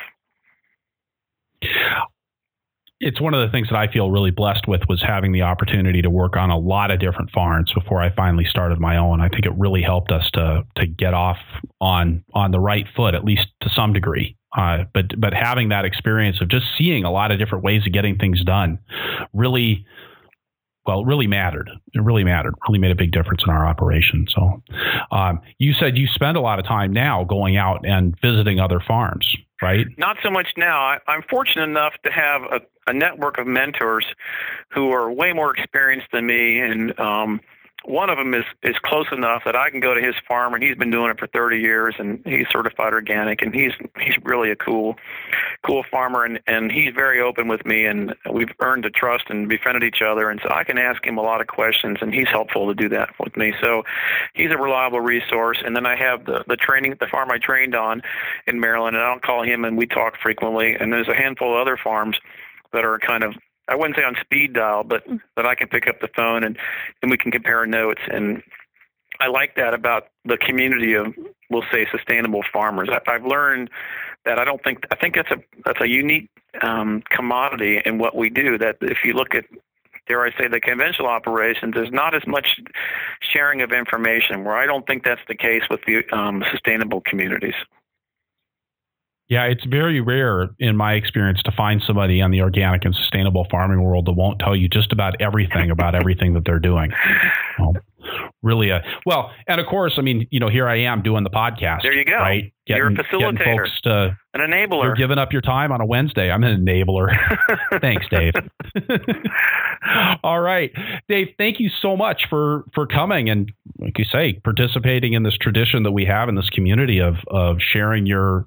it's one of the things that I feel really blessed with was having the opportunity to work on a lot of different farms before I finally started my own. I think it really helped us to to get off on on the right foot, at least to some degree. Uh, but but having that experience of just seeing a lot of different ways of getting things done, really, well, it really mattered. It really mattered. Really made a big difference in our operation. So, um, you said you spend a lot of time now going out and visiting other farms, right? Not so much now. I, I'm fortunate enough to have a a network of mentors who are way more experienced than me and um, one of them is is close enough that I can go to his farm, and he's been doing it for 30 years, and he's certified organic, and he's he's really a cool, cool farmer, and and he's very open with me, and we've earned the trust and befriended each other, and so I can ask him a lot of questions, and he's helpful to do that with me. So he's a reliable resource, and then I have the the training, the farm I trained on in Maryland, and I'll call him, and we talk frequently, and there's a handful of other farms that are kind of I wouldn't say on speed dial, but that I can pick up the phone and and we can compare notes. And I like that about the community of we'll say sustainable farmers. I, I've learned that I don't think I think that's a that's a unique um, commodity in what we do. That if you look at dare I say the conventional operations, there's not as much sharing of information. Where I don't think that's the case with the um, sustainable communities. Yeah, it's very rare in my experience to find somebody on the organic and sustainable farming world that won't tell you just about everything about [laughs] everything that they're doing. Well, really a well, and of course, I mean, you know, here I am doing the podcast. There you go. Right, getting, you're a facilitator, folks to, an enabler. You're giving up your time on a Wednesday. I'm an enabler. [laughs] Thanks, Dave. [laughs] All right, Dave. Thank you so much for for coming and, like you say, participating in this tradition that we have in this community of of sharing your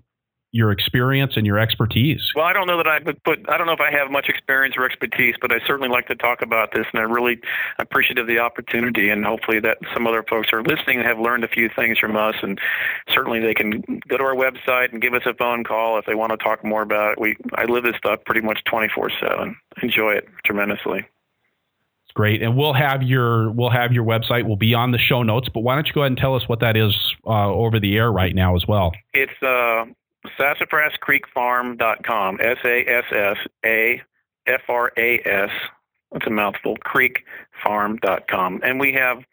your experience and your expertise. Well, I don't know that I would put. I don't know if I have much experience or expertise, but I certainly like to talk about this, and I really appreciate the opportunity. And hopefully, that some other folks are listening and have learned a few things from us. And certainly, they can go to our website and give us a phone call if they want to talk more about it. We I live this stuff pretty much twenty four seven. Enjoy it tremendously It's great and we'll have your we'll have your website will be on the show notes but why don't you go ahead and tell us what that is uh, over the air right now as well it's uh, sassafrascreekfarm.com. S A S S A F R A S. That's a mouthful. Creekfarm.com. And we have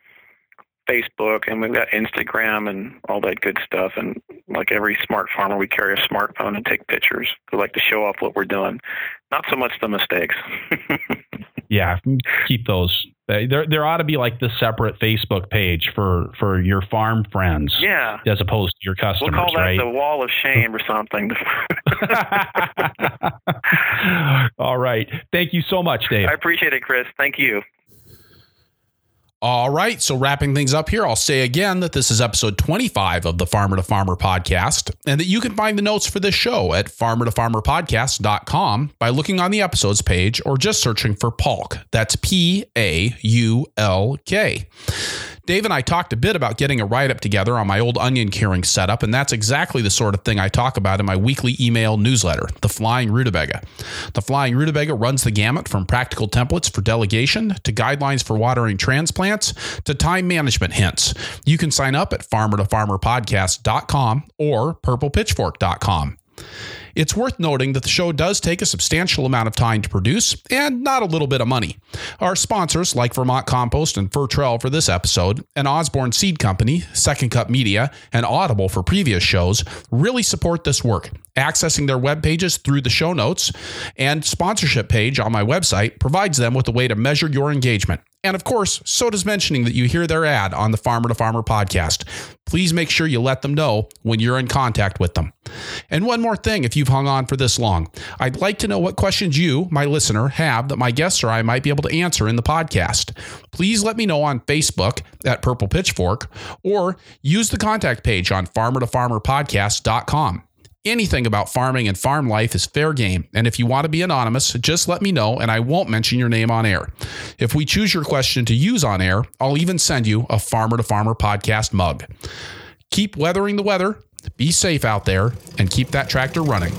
Facebook and we've got Instagram and all that good stuff. And like every smart farmer, we carry a smartphone and take pictures. We like to show off what we're doing, not so much the mistakes. [laughs] yeah, keep those there, there ought to be like the separate Facebook page for for your farm friends. Yeah. As opposed to your customers. We'll call that right? the wall of shame or something. [laughs] All right. Thank you so much, Dave. I appreciate it, Chris. Thank you. All right. So, wrapping things up here, I'll say again that this is episode 25 of the Farmer to Farmer podcast, and that you can find the notes for this show at farmertofarmerpodcast.com by looking on the episodes page or just searching for Paulk. That's P A U L K. Dave and I talked a bit about getting a write up together on my old onion curing setup, and that's exactly the sort of thing I talk about in my weekly email newsletter, The Flying Rutabaga. The Flying Rutabaga runs the gamut from practical templates for delegation to guidelines for watering transplants to time management hints. You can sign up at farmertofarmerpodcast.com or purplepitchfork.com. It's worth noting that the show does take a substantial amount of time to produce and not a little bit of money. Our sponsors, like Vermont Compost and Fertrell for this episode, and Osborne Seed Company, Second Cut Media, and Audible for previous shows, really support this work. Accessing their web pages through the show notes and sponsorship page on my website provides them with a way to measure your engagement. And of course, so does mentioning that you hear their ad on the Farmer to Farmer podcast. Please make sure you let them know when you're in contact with them. And one more thing, if you've hung on for this long, I'd like to know what questions you, my listener, have that my guests or I might be able to answer in the podcast. Please let me know on Facebook at Purple Pitchfork or use the contact page on farmertofarmerpodcast.com. Anything about farming and farm life is fair game. And if you want to be anonymous, just let me know and I won't mention your name on air. If we choose your question to use on air, I'll even send you a Farmer to Farmer podcast mug. Keep weathering the weather, be safe out there, and keep that tractor running.